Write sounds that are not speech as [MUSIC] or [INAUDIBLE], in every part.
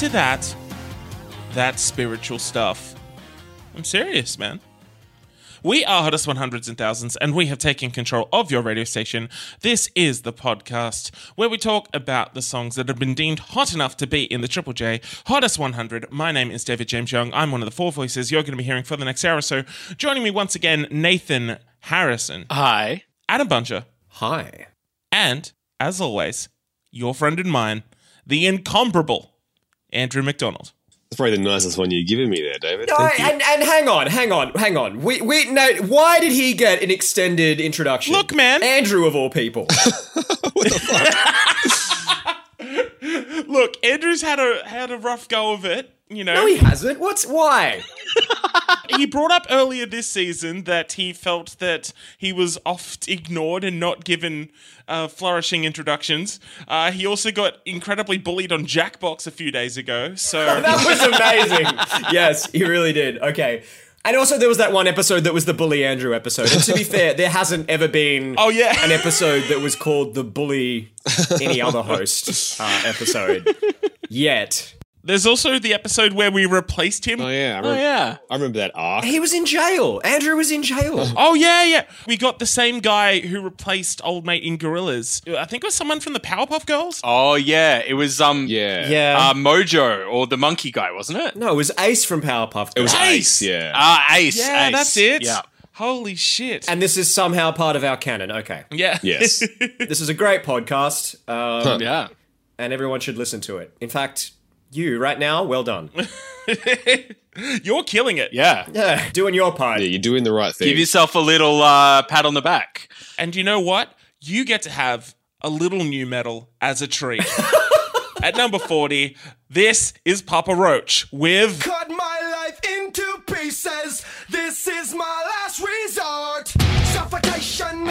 He's into that, that spiritual stuff. I'm serious, man. We are Hottest 100s and Thousands, and we have taken control of your radio station. This is the podcast where we talk about the songs that have been deemed hot enough to be in the Triple J Hottest 100. My name is David James Young. I'm one of the four voices you're going to be hearing for the next hour or so. Joining me once again, Nathan Harrison, Hi. Adam Buncher, Hi. and, as always, your friend and mine, the incomparable Andrew McDonald. That's probably the nicest one you've given me there, David. No, Thank you. and, and hang on, hang on, hang on. We, we, no, why did he get an extended introduction? Look, man. Andrew of all people. [LAUGHS] Look, Andrew's had a had a rough go of it. You know, no, he hasn't. What's why? [LAUGHS] he brought up earlier this season that he felt that he was oft ignored and not given uh, flourishing introductions. Uh, he also got incredibly bullied on Jackbox a few days ago. So [LAUGHS] That was amazing. [LAUGHS] yes, he really did. Okay. And also, there was that one episode that was the Bully Andrew episode. And to be [LAUGHS] fair, there hasn't ever been Oh, yeah. an episode that was called the Bully [LAUGHS] Any Other Host uh, episode yet. There's also the episode where we replaced him. Oh yeah, I Oh, yeah. I remember that arc. He was in jail. Andrew was in jail. [LAUGHS] Oh yeah, yeah. We got the same guy who replaced old mate in Gorillaz. I think it was someone from the Powerpuff Girls. Oh, yeah. It was um, Yeah, Yeah. uh, Mojo or the monkey guy, wasn't it? no, it was Ace from Powerpuff. it was Girls. Ace. Yeah, Ah, Ace. Yeah, Ace. that's it. Yeah. Holy shit. And this is somehow part of our canon. Okay. yeah. yes. [LAUGHS] This is a great podcast, um, Yeah. and everyone should listen to it. In fact, you right now, well done. [LAUGHS] You're killing it. Yeah. Yeah, doing your part. yeah, you're doing the right thing. Give yourself a little uh, pat on the back. And you know what? You get to have a little new metal as a treat. [LAUGHS] At number 40, this is Papa Roach with cut my life into pieces. This is my last resort. Suffocation,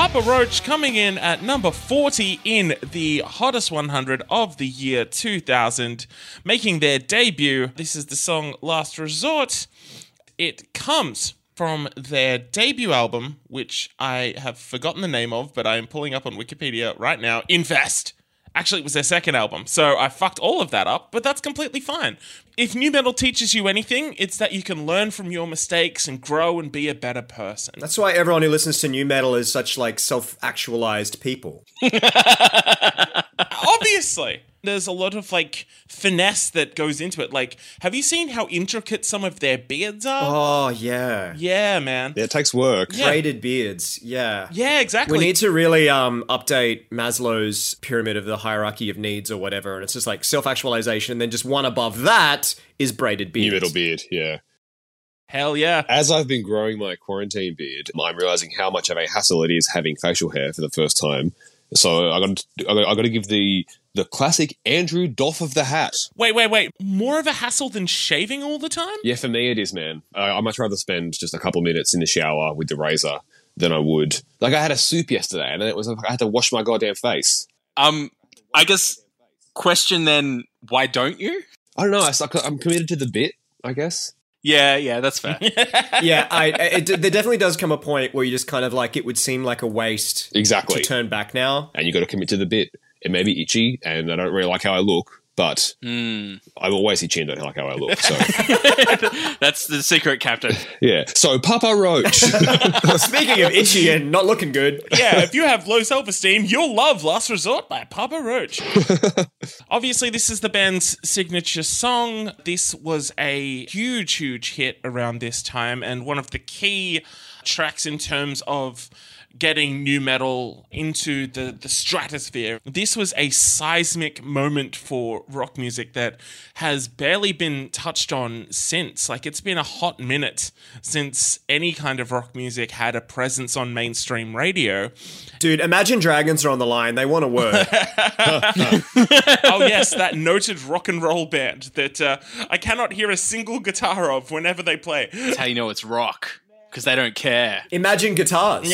Papa Roach coming in at number 40 in the hottest 100 of the year 2000, making their debut. This is the song Last Resort. It comes from their debut album, which I have forgotten the name of, but I am pulling up on Wikipedia right now Infest. Actually, it was their second album, so I fucked all of that up, but that's completely fine. If new metal teaches you anything, it's that you can learn from your mistakes and grow and be a better person. That's why everyone who listens to new metal is such like self-actualized people. [LAUGHS] obviously there's a lot of like finesse that goes into it like have you seen how intricate some of their beards are Oh yeah, yeah man yeah, it takes work. Yeah. braided beards. Yeah. yeah exactly We need to really um, update Maslow's pyramid of the hierarchy of needs or whatever, and it's just like self-actualization. And then just one above that is braided beard. New metal beard. Yeah. hell yeah As I've been growing my quarantine beard, I'm realizing how much of a hassle it is having facial hair for the first time. So I got I got, I got to give the the classic Andrew doff of the hat. wait wait wait more of a hassle than shaving all the time Yeah, for me it is, man. I, I'd much rather spend just a couple minutes in the shower with the razor than I would. Like I had a soup yesterday, and it was I had to wash my goddamn face. Um, I guess, question then, why don't you? I don't know. It's like I'm committed to the bit. I guess. Yeah, yeah, that's fair. [LAUGHS] yeah, I, it, there definitely does come a point where you just kind of like it would seem like a waste Exactly. to turn back now. and you got to commit to the bit. It may be itchy, and I don't really like how I look, but Hmm. I'm always itchy and don't like how I look. So [LAUGHS] That's the secret, Captain. yeah. So Papa Roach. [LAUGHS] Speaking of itchy and not looking good, yeah, if you have low self esteem, you'll love Last Resort by Papa Roach. [LAUGHS] Obviously, this is the band's signature song. This was a huge, huge hit around this time, and one of the key tracks in terms of getting new metal into the, the stratosphere. This was a seismic moment for rock music that has barely been touched on since. Like, it's been a hot minute since any kind of rock music had a presence on mainstream radio. Dude, Imagine Dragons are on the line. They want to work. [LAUGHS] [LAUGHS] oh yes, that noted rock and roll band that uh, I cannot hear a single guitar of whenever they play. That's how you know it's rock because they don't care. Imagine guitars.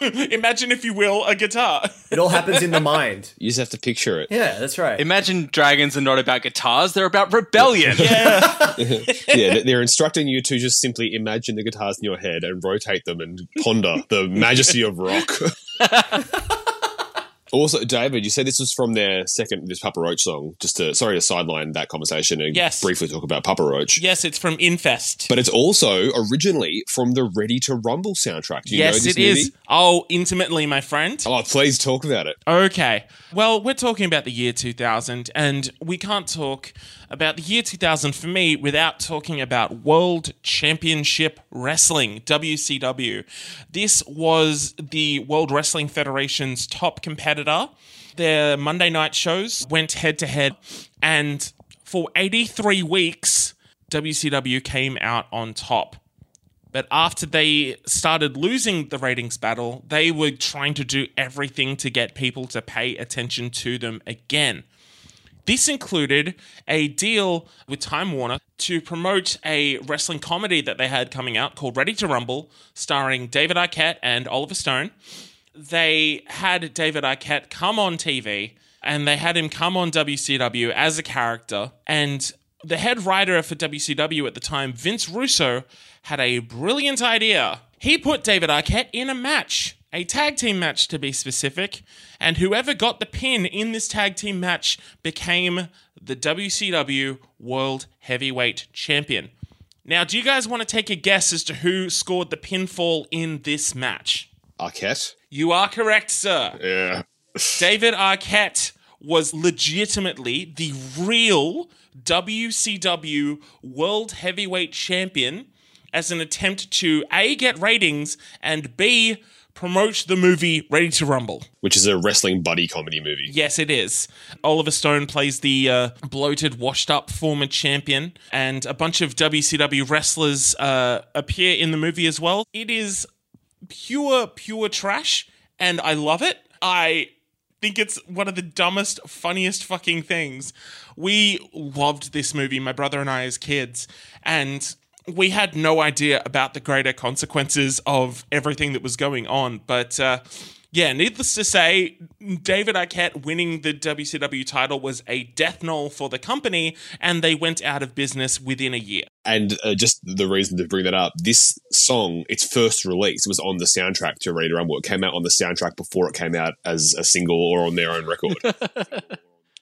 [LAUGHS] Imagine, if you will, a guitar. It all happens in the mind. [LAUGHS] You just have to picture it. Yeah, that's right. Imagine dragons are not about guitars; they're about rebellion. [LAUGHS] yeah, they- they're instructing you to just simply imagine the guitars in your head and rotate them and ponder the majesty of rock. Also, David, you said this was from their second this Papa Roach song. Just to sorry to sideline that conversation and Yes. briefly talk about Papa Roach. Yes, it's from Infest. But it's also originally from the Ready to Rumble soundtrack. Do you know yes, this it is. movie? Oh, intimately, my friend. Oh, please talk about it. Okay. Well, we're talking about the year 2000, and we can't talk about the year 2000 for me without talking about World Championship Wrestling, WCW. This was the World Wrestling Federation's top competitor. Their Monday night shows went head to head, and for 83 weeks, WCW came out on top. But after they started losing the ratings battle, they were trying to do everything to get people to pay attention to them again. This included a deal with Time Warner to promote a wrestling comedy that they had coming out called Ready to Rumble, starring David Arquette and Oliver Stone. They had David Arquette come on TV and they had him come on WCW as a character. And the head writer for WCW at the time, Vince Russo, had a brilliant idea. He put David Arquette in a match, a tag team match to be specific, and whoever got the pin in this tag team match became the WCW World Heavyweight Champion. Now, do you guys want to take a guess as to who scored the pinfall in this match? Arquette? You are correct, sir. Yeah. David Arquette was legitimately the real WCW World Heavyweight Champion as an attempt to A, get ratings, and B, promote the movie Ready to Rumble. Which is a wrestling buddy comedy movie. Yes, it is. Oliver Stone plays the uh, bloated, washed up former champion, and a bunch of WCW wrestlers uh, appear in the movie as well. It is pure, pure trash, and I love it. I think it's one of the dumbest, funniest fucking things. We loved this movie, my brother and I, as kids, and we had no idea about the greater consequences of everything that was going on. But uh, yeah, needless to say, David Arquette winning the WCW title was a death knell for the company, and they went out of business within a year. And uh, just the reason to bring that up, this song, its first release was on the soundtrack to Ready to Rumble. It came out on the soundtrack before it came out as a single or on their own record. [LAUGHS]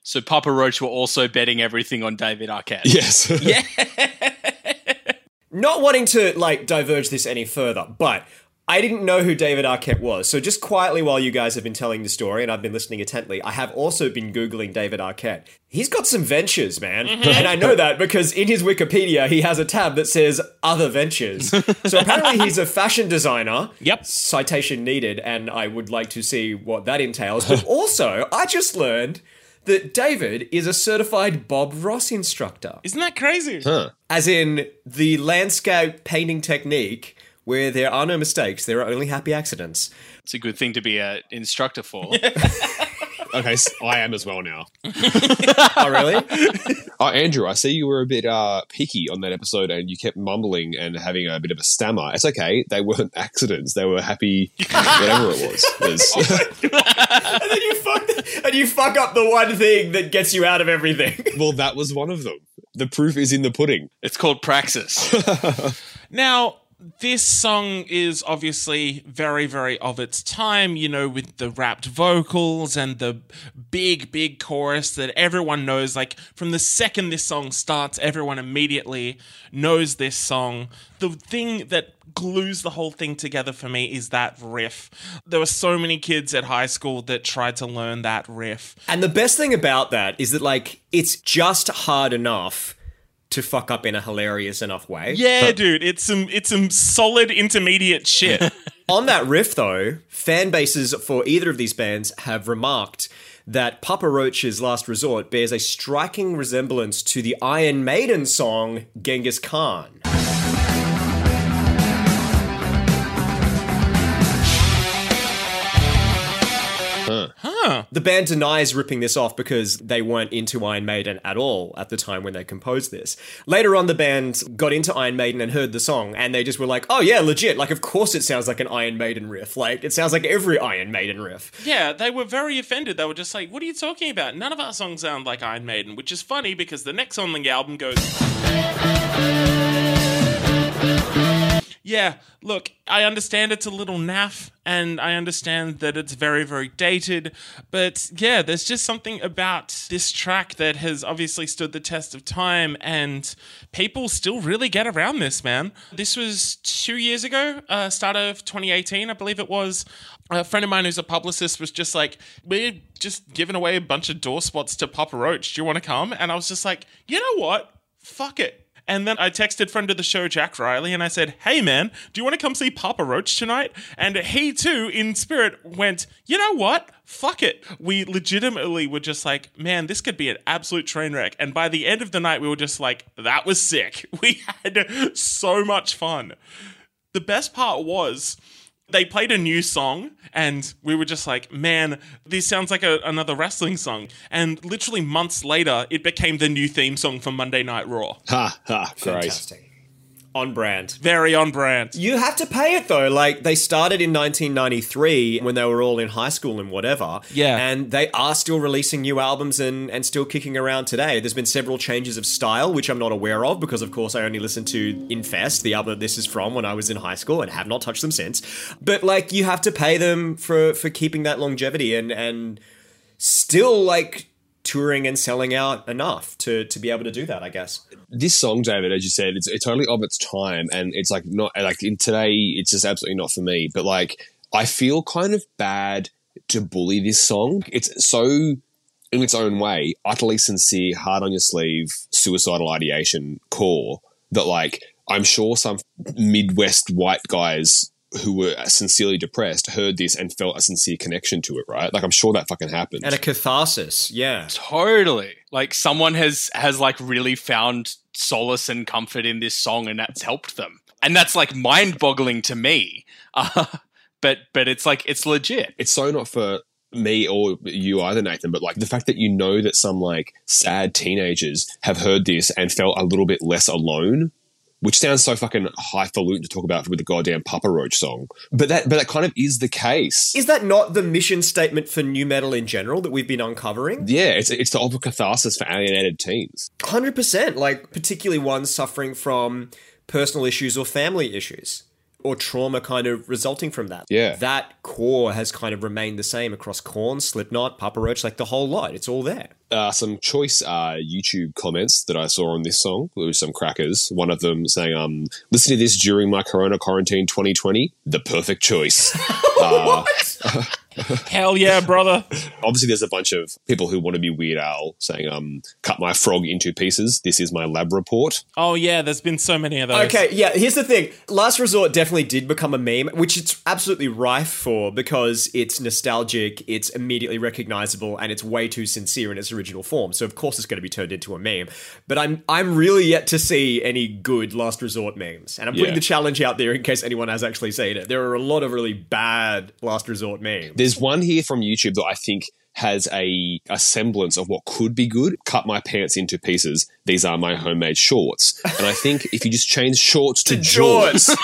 So Papa Roach were also betting everything on David Arquette. yes. [LAUGHS] Yeah. [LAUGHS] Not wanting to like diverge this any further, but I didn't know who David Arquette was. So just quietly while you guys have been telling the story and I've been listening intently, I have also been googling David Arquette. He's got some ventures, man. Mm-hmm. And I know that because in his Wikipedia he has a tab that says other ventures. so [LAUGHS] apparently he's a fashion designer. Yep. Citation needed and I would like to see what that entails. [LAUGHS] But also, I just learned that David is a certified Bob Ross instructor Isn't that crazy? Huh. as in the landscape painting technique where there are no mistakes, there are only happy accidents. It's a good thing to be an instructor for. [LAUGHS] okay, so I am as well now. [LAUGHS] Oh, really? [LAUGHS] Oh, Andrew, I see you were a bit uh, picky on that episode and you kept mumbling and having a bit of a stammer. It's okay. They weren't accidents. They were happy, whatever it was. There's- and then you fuck, and you fuck up the one thing that gets you out of everything. well, that was one of them. The proof is in the pudding. It's called praxis. Now, this song is obviously very, very of its time, you know, with the rapped vocals and the big, big chorus that everyone knows. Like, from the second this song starts, everyone immediately knows this song. The thing that glues the whole thing together for me is that riff. There were so many kids at high school that tried to learn that riff. And the best thing about that is that, like, it's just hard enough to fuck up in a hilarious enough way. Yeah, dude, it's some it's some solid intermediate shit. [LAUGHS] On that riff, though, fan bases for either of these bands have remarked that Papa Roach's Last Resort bears a striking resemblance to the Iron Maiden song Genghis Khan. The band denies ripping this off because they weren't into Iron Maiden at all at the time when they composed this. Later on, the band got into Iron Maiden and heard the song, and they just were like, oh yeah, legit. Like, of course it sounds like an Iron Maiden riff. Like, it sounds like every Iron Maiden riff. yeah, they were very offended. They were just like, "What are you talking about? None of our songs sound like Iron Maiden," which is funny because the next song on the album goes. Yeah, look, I understand it's a little naff and I understand that it's very, very dated, but yeah, there's just something about this track that has obviously stood the test of time and people still really get around this, man. This was two years ago, uh, start of 2018, I believe it was. A friend of mine who's a publicist was just like, We're just giving away a bunch of door spots to Papa Roach. Do you want to come? And I was just like, You know what? Fuck it. And then I texted friend of the show, Jack Riley, and I said, Hey man, do you want to come see Papa Roach tonight? And he too, in spirit, went, You know what? Fuck it. We legitimately were just like, Man, this could be an absolute train wreck. And by the end of the night, we were just like, That was sick. [LAUGHS] We had so much fun. The best part was they played a new song and we were just like man this sounds like a, another wrestling song and literally months later it became the new theme song for monday night raw Ha ha! Great. Fantastic. On brand. very on brand You have to pay it though. Like they started in 1993 when they were all in high school and whatever. Yeah. And they are still releasing new albums and, and still kicking around today. There's been several changes of style, which I'm not aware of because, of course, I only listened to Infest, the album this is from when I was in high school and have not touched them since. But like you have to pay them for for keeping that longevity and and still like touring and selling out enough to to be able to do that, I guess. this song, David, as you said, it's, it's totally of its time, and it's like not like in today, it's just absolutely not for me. But like, I feel kind of bad to bully this song. It's so, in its own way, utterly sincere, hard on your sleeve, suicidal ideation core that like I'm sure some Midwest white guys who were sincerely depressed heard this and felt a sincere connection to it, right? Like I'm sure that fucking happened. And a catharsis, yeah. Totally. Like someone has has like really found solace and comfort in this song, and that's helped them. And that's like mind boggling to me. [LAUGHS] Uh, but but it's like it's legit. it's so not for me or you either, Nathan, but like the fact that you know that some like sad teenagers have heard this and felt a little bit less alone, which sounds so fucking highfalutin to talk about with the goddamn Papa Roach song. But that, but that kind of is the case. Is that not the mission statement for new metal in general that we've been uncovering? yeah, it's it's the ultimate catharsis for alienated teens. 100%. Like, particularly ones suffering from personal issues or family issues or trauma kind of resulting from that. Yeah. That core has kind of remained the same across Korn, Slipknot, Papa Roach, like the whole lot. It's all there. uh, some choice uh, YouTube comments that I saw on this song. There was some crackers. One of them saying, um, listen to this during my Corona quarantine 2020. The perfect choice. [LAUGHS] uh, [LAUGHS] hell yeah brother obviously, there's a bunch of people who want to be Weird Al saying, um, cut my frog into pieces. This is my lab report. oh yeah there's been so many of those Okay, yeah, here's the thing. Last Resort definitely did become a meme, which it's absolutely rife for because it's nostalgic, it's immediately recognizable, and it's way too sincere in its original form. So of course it's going to be turned into a meme. But I'm I'm really yet to see any good Last Resort memes. And I'm putting Yeah. the challenge out there in case anyone has actually seen it. There are a lot of really bad Last Resort memes. There's one here from YouTube that I think has a, a semblance of what could be good. Cut my pants into pieces. These are my homemade shorts. And I think if you just change shorts to, [LAUGHS] Jorts.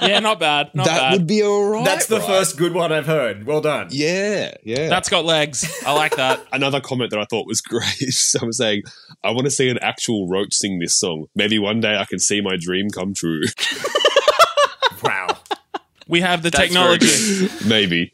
[LAUGHS] yeah not bad not that bad would be alright. That's the right? first good one I've heard. Well done. Yeah, yeah. that's got legs i like that [LAUGHS] another comment that I thought was great. Someone saying, "I want to see an actual Roach sing this song. Maybe one day I can see my dream come true. Wow. we have the That's technology Maybe."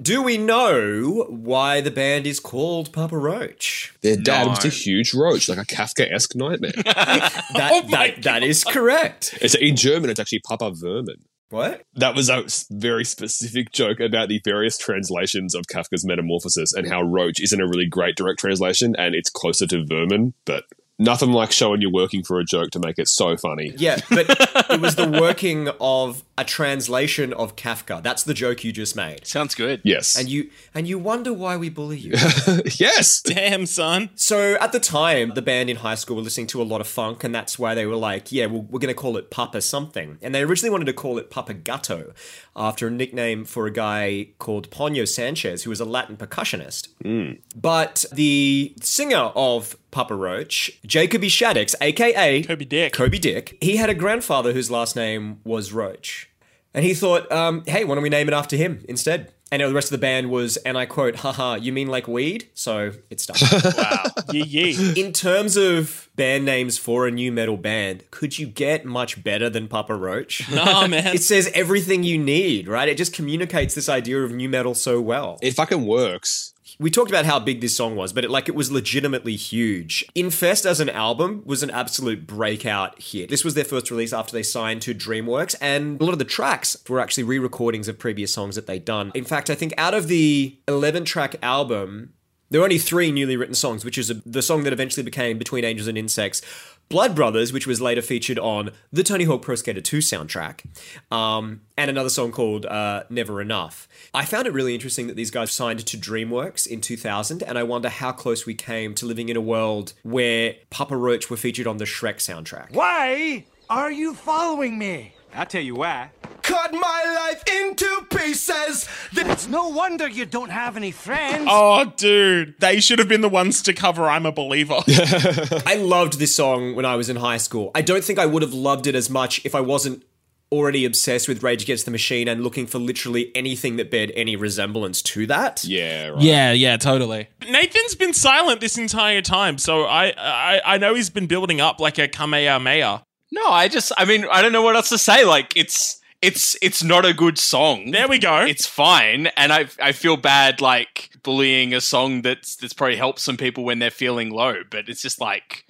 Do we know why the band is called Papa Roach? Their dad No. was a huge roach, like a Kafka-esque nightmare. [LAUGHS] That, Oh my that, that is correct. it's in German. It's actually Papa Vermin. What? That was a s- very specific joke about the various translations of Kafka's Metamorphosis and how roach isn't a really great direct translation, and it's closer to vermin. But Nothing like showing you're working for a joke to make it so funny. Yeah, but it was the working of a translation of Kafka. That's the joke you just made. Sounds good. Yes. And you and you wonder why we bully you. [LAUGHS] yes. Damn, son. so at the time, the band in high school were listening to a lot of funk, and that's why they were like, "Yeah, well, we're going to call it Papa something." And they originally wanted to call it Papa Gatto, after a nickname for a guy called Poncho Sanchez, who was a Latin percussionist. Mm. But the singer of Papa Roach, Jacoby Shaddix, aka Coby Dick. Coby Dick, he had a grandfather whose last name was Roach. And he thought, um, hey, why don't we name it after him instead? And the rest of the band was, and I quote, haha, you mean like weed? So it stuck. [LAUGHS] Wow. Yeah, yeah. In terms of band names for a new metal band, could you get much better than Papa Roach? [LAUGHS] Nah, man. It says everything you need, right? It just communicates this idea of new metal so well. It fucking works. We talked about how big this song was, but it, like it was legitimately huge. Infest as an album was an absolute breakout hit. This was their first release after they signed to DreamWorks, and a lot of the tracks were actually re-recordings of previous songs that they'd done. In fact, I think out of the 11-track album, there were only three newly written songs, which is a, the song that eventually became Between Angels and Insects, Blood Brothers, which was later featured on the Tony Hawk Pro Skater 2 soundtrack, um, and another song called uh, Never Enough. I found it really interesting that these guys signed to DreamWorks in 2000, and I wonder how close we came to living in a world where Papa Roach were featured on the Shrek soundtrack. Why are you following me? I'll tell you why. Cut my life into pieces. It's no wonder you don't have any friends. Oh, dude. They should have been the ones to cover I'm a Believer. [LAUGHS] I loved this song when I was in high school. I don't think I would have loved it as much if I wasn't already obsessed with Rage Against the Machine and looking for literally anything that bared any resemblance to that. Yeah, right. yeah, yeah, totally. Nathan's been silent this entire time, so I I, I know he's been building up like a Kamehameha. No, I just I mean, I don't know what else to say. Like it's it's it's not a good song. There we go. It's fine, and I I feel bad like bullying a song that's that's probably helped some people when they're feeling low, but it's just like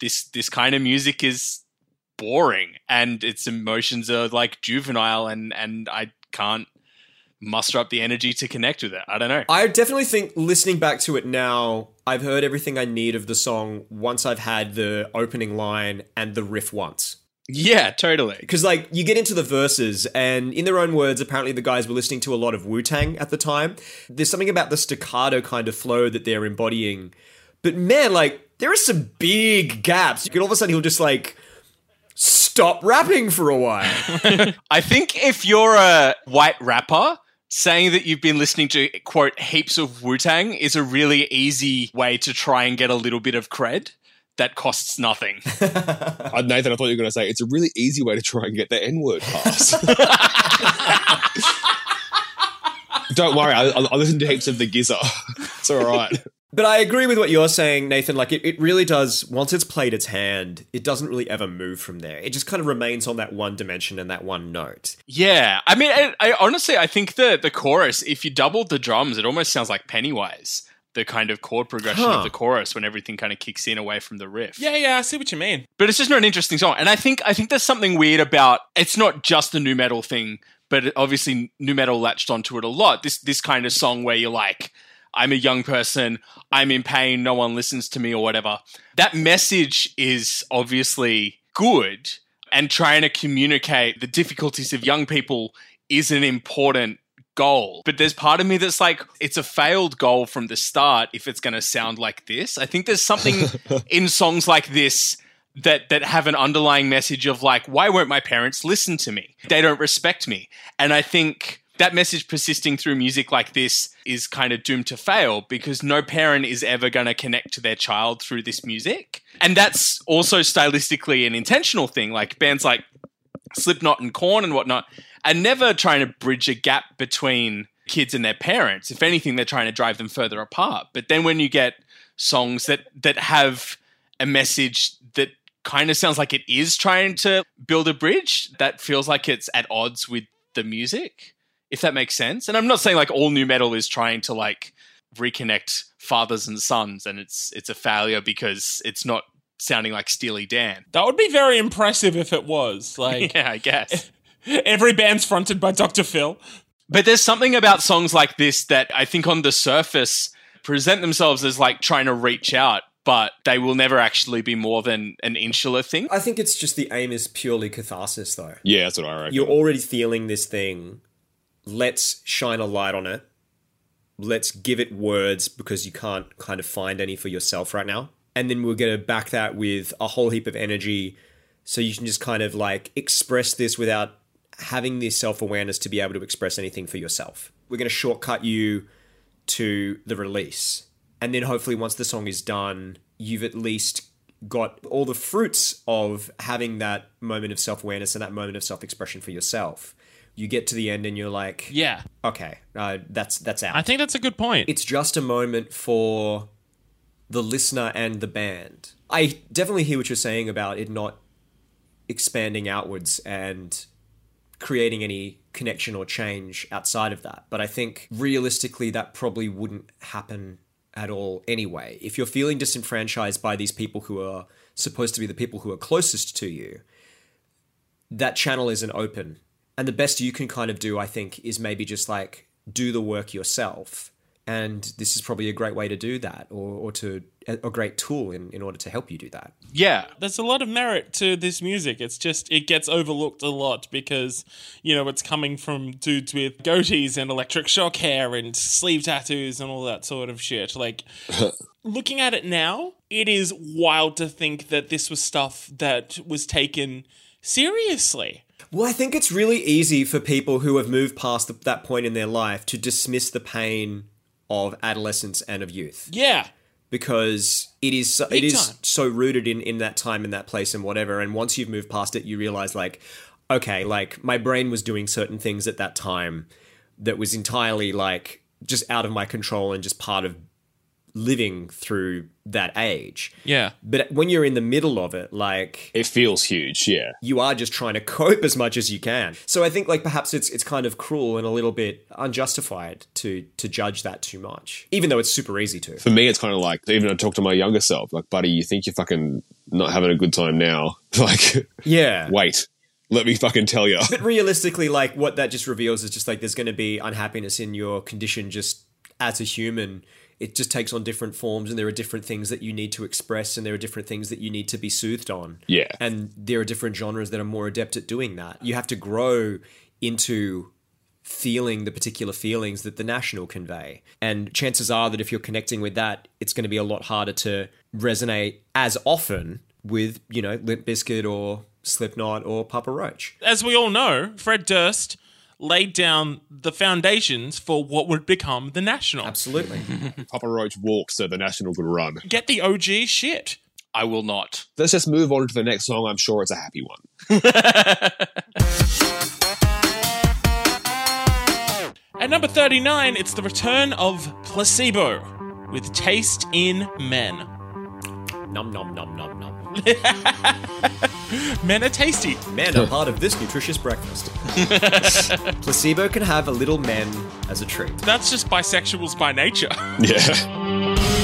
this this kind of music is boring and its emotions are like juvenile and and I can't muster up the energy to connect with it. I don't know. I definitely think listening back to it now, I've heard everything I need of the song once I've had the opening line and the riff once. Yeah, totally. Because, like, you get into the verses, and in their own words, apparently the guys were listening to a lot of Wu Tang at the time. There's something about the staccato kind of flow that they're embodying. But man, like, there are some big gaps. You can all of a sudden he'll just, like, stop rapping for a while. [LAUGHS] I think if you're a white rapper, saying that you've been listening to quote heaps of Wu Tang is a really easy way to try and get a little bit of cred that costs nothing. [LAUGHS] Uh, Nathan, I thought you were going to say it's a really easy way to try and get the N word pass. [LAUGHS] Don't worry, I, I, listened to heaps of the Gizzer. It's all right. But I agree with what you're saying, Nathan. Like, it, it really does, once it's played its hand, it doesn't really ever move from there. It just kind of remains on that one dimension and that one note. yeah, I mean, I, I honestly, I think the the chorus, if you doubled the drums, it almost sounds like Pennywise. The kind of chord progression Huh. of the chorus when everything kind of kicks in away from the riff. yeah, yeah, I see what you mean. but it's just not an interesting song. And I think I think there's something weird about it's not just the new metal thing, but obviously new metal latched onto it a lot. This this kind of song where you're like, I'm a young person, I'm in pain, no one listens to me or whatever. That message is obviously good, and trying to communicate the difficulties of young people is an important goal. But there's part of me that's like, it's a failed goal from the start if it's going to sound like this. I think there's something [LAUGHS] in songs like this that that have an underlying message of like, why won't my parents listen to me? They don't respect me. And I think that message persisting through music like this is kind of doomed to fail because no parent is ever going to connect to their child through this music. And that's also stylistically an intentional thing. Like bands like Slipknot and Korn and whatnot are never trying to bridge a gap between kids and their parents. If anything, they're trying to drive them further apart. But then when you get songs that that have a message that kind of sounds like it is trying to build a bridge, that feels like it's at odds with the music. If that makes sense. And I'm not saying like all new metal is trying to like reconnect fathers and sons and it's it's a failure because it's not sounding like Steely Dan. That would be very impressive if it was. [LAUGHS] Like, Yeah, I guess. [LAUGHS] every band's fronted by Dr. Phil. But there's something about songs like this that I think on the surface present themselves as like trying to reach out, but they will never actually be more than an insular thing. I think it's just the aim is purely catharsis, though. Yeah, that's what I reckon. You're already feeling this thing. Let's shine a light on it. Let's give it words because you can't kind of find any for yourself right now. And then we're going to back that with a whole heap of energy so you can just kind of like express this without having this self awareness to be able to express anything for yourself. We're going to shortcut you to the release. And then hopefully, once the song is done, you've at least got all the fruits of having that moment of self awareness and that moment of self expression for yourself. You get to the end and you're like, Yeah. okay, uh, that's that's out. I think that's a good point. it's just a moment for the listener and the band. I definitely hear what you're saying about it not expanding outwards and creating any connection or change outside of that. But I think realistically, that probably wouldn't happen at all anyway. If you're feeling disenfranchised by these people who are supposed to be the people who are closest to you, that channel isn't open. And the best you can kind of do, I think, is maybe just like do the work yourself. And this is probably a great way to do that, or, or to a, a great tool in, in order to help you do that. Yeah. There's a lot of merit to this music. It's just it gets overlooked a lot because you know it's coming from dudes with goatees and electric shock hair and sleeve tattoos and all that sort of shit. Like [LAUGHS] looking at it now, it is wild to think that this was stuff that was taken seriously. Well, I think it's really easy for people who have moved past the, that point in their life to dismiss the pain of adolescence and of youth Yeah. because it is so, it is time. so rooted in in that time and that place and whatever. And once you've moved past it, you realize like, okay, like my brain was doing certain things at that time that was entirely like just out of my control and just part of living through that age. Yeah. But when you're in the middle of it, like it feels huge, yeah. you are just trying to cope as much as you can. So I think like perhaps it's it's kind of cruel and a little bit unjustified to to judge that too much, even though it's super easy to. For me, it's kind of like even I talk to my younger self, like, buddy, you think you're fucking not having a good time now? [LAUGHS] Like, Yeah. wait, let me fucking tell you. But realistically, like what that just reveals is just like there's going to be unhappiness in your condition just as a human. It just takes on different forms, and there are different things that you need to express, and there are different things that you need to be soothed on. Yeah. And there are different genres that are more adept at doing that. You have to grow into feeling the particular feelings that the national convey. And chances are that if you're connecting with that, it's going to be a lot harder to resonate as often with, you know, Limp Bizkit or Slipknot or Papa Roach. As we all know, Fred Durst laid down the foundations for what would become the National. Absolutely. [LAUGHS] Papa Roach walks so the national could run. Get the OG shit. I will not. Let's just move on to the next song. I'm sure it's a happy one. [LAUGHS] At number 39, it's the return of Placebo with Taste in Men. nom nom nom nom nom. [LAUGHS] Men are tasty. Men are part of this nutritious breakfast. [LAUGHS] Placebo can have a little men as a treat. That's just bisexuals by nature. Yeah.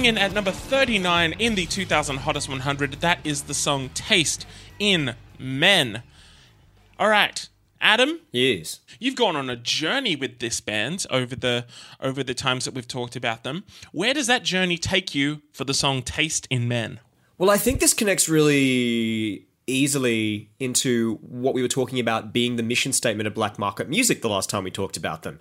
Coming in at number 39 in the 2000 Hottest 100. That is the song Taste in Men. All right, Adam, Yes. you've gone on a journey with this band over the over the times that we've talked about them. Where does that journey take you for the song Taste in Men? Well, I think this connects really easily into what we were talking about being the mission statement of black market music the last time we talked about them.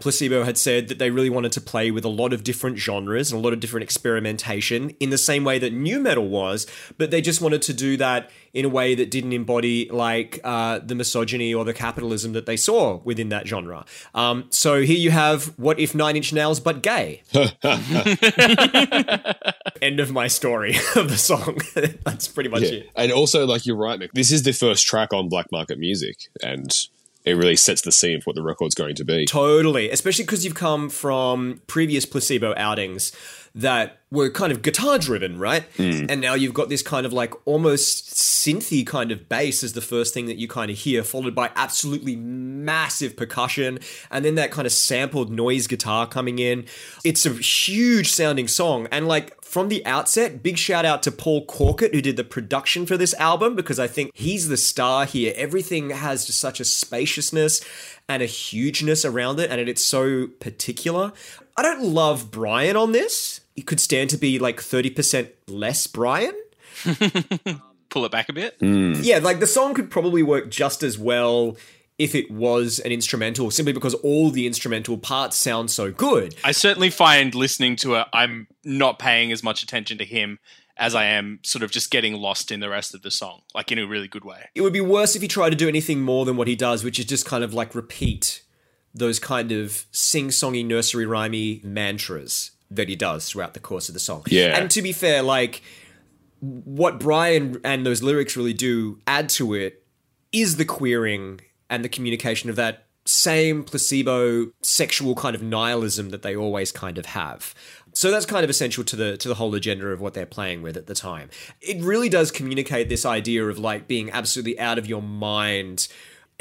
Placebo had said that they really wanted to play with a lot of different genres and a lot of different experimentation in the same way that new metal was, but they just wanted to do that in a way that didn't embody like uh, the misogyny or the capitalism that they saw within that genre. Um, so here you have what if Nine Inch Nails but gay? [LAUGHS] End of my story of the song. [LAUGHS] That's pretty much Yeah. it. And also, like you're right, Mick. This is the first track on Black Market Music, and it really sets the scene for what the record's going to be. Totally, especially because you've come from previous placebo outings that were kind of guitar driven, right? Mm. And now you've got this kind of like almost synthy kind of bass as the first thing that you kind of hear, followed by absolutely massive percussion, and then that kind of sampled noise guitar coming in. It's a huge sounding song, and like from the outset, big shout out to Paul Corkett who did the production for this album because I think he's the star here. Everything has just such a spaciousness and a hugeness around it, and it's so particular. I don't love Brian on this. It could stand to be like 30% less Brian. [LAUGHS] Pull it back a bit. Hmm. Yeah, like the song could probably work just as well if it was an instrumental, simply because all the instrumental parts sound so good. I certainly find listening to it, I'm not paying as much attention to him as I am sort of just getting lost in the rest of the song, like in a really good way. It would be worse if he tried to do anything more than what he does, which is just kind of like repeat those kind of sing-songy nursery rhymey mantras that he does throughout the course of the song. Yeah. And to be fair, like what Brian and those lyrics really do add to it is the queering and the communication of that same placebo sexual kind of nihilism that they always kind of have. So that's kind of essential to the to the whole agenda of what they're playing with at the time. It really does communicate this idea of like being absolutely out of your mind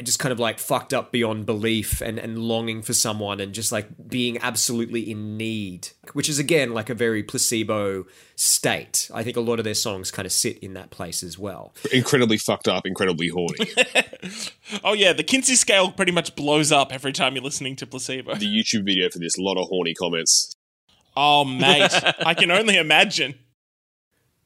and just kind of like fucked up beyond belief and, and longing for someone and just like being absolutely in need, which is again like a very placebo state. I think a lot of their songs kind of sit in that place as well. Incredibly fucked up, incredibly horny. [LAUGHS] Oh yeah, the Kinsey scale pretty much blows up every time you're listening to placebo. the YouTube video for this, a lot of horny comments. Oh mate, I can only imagine.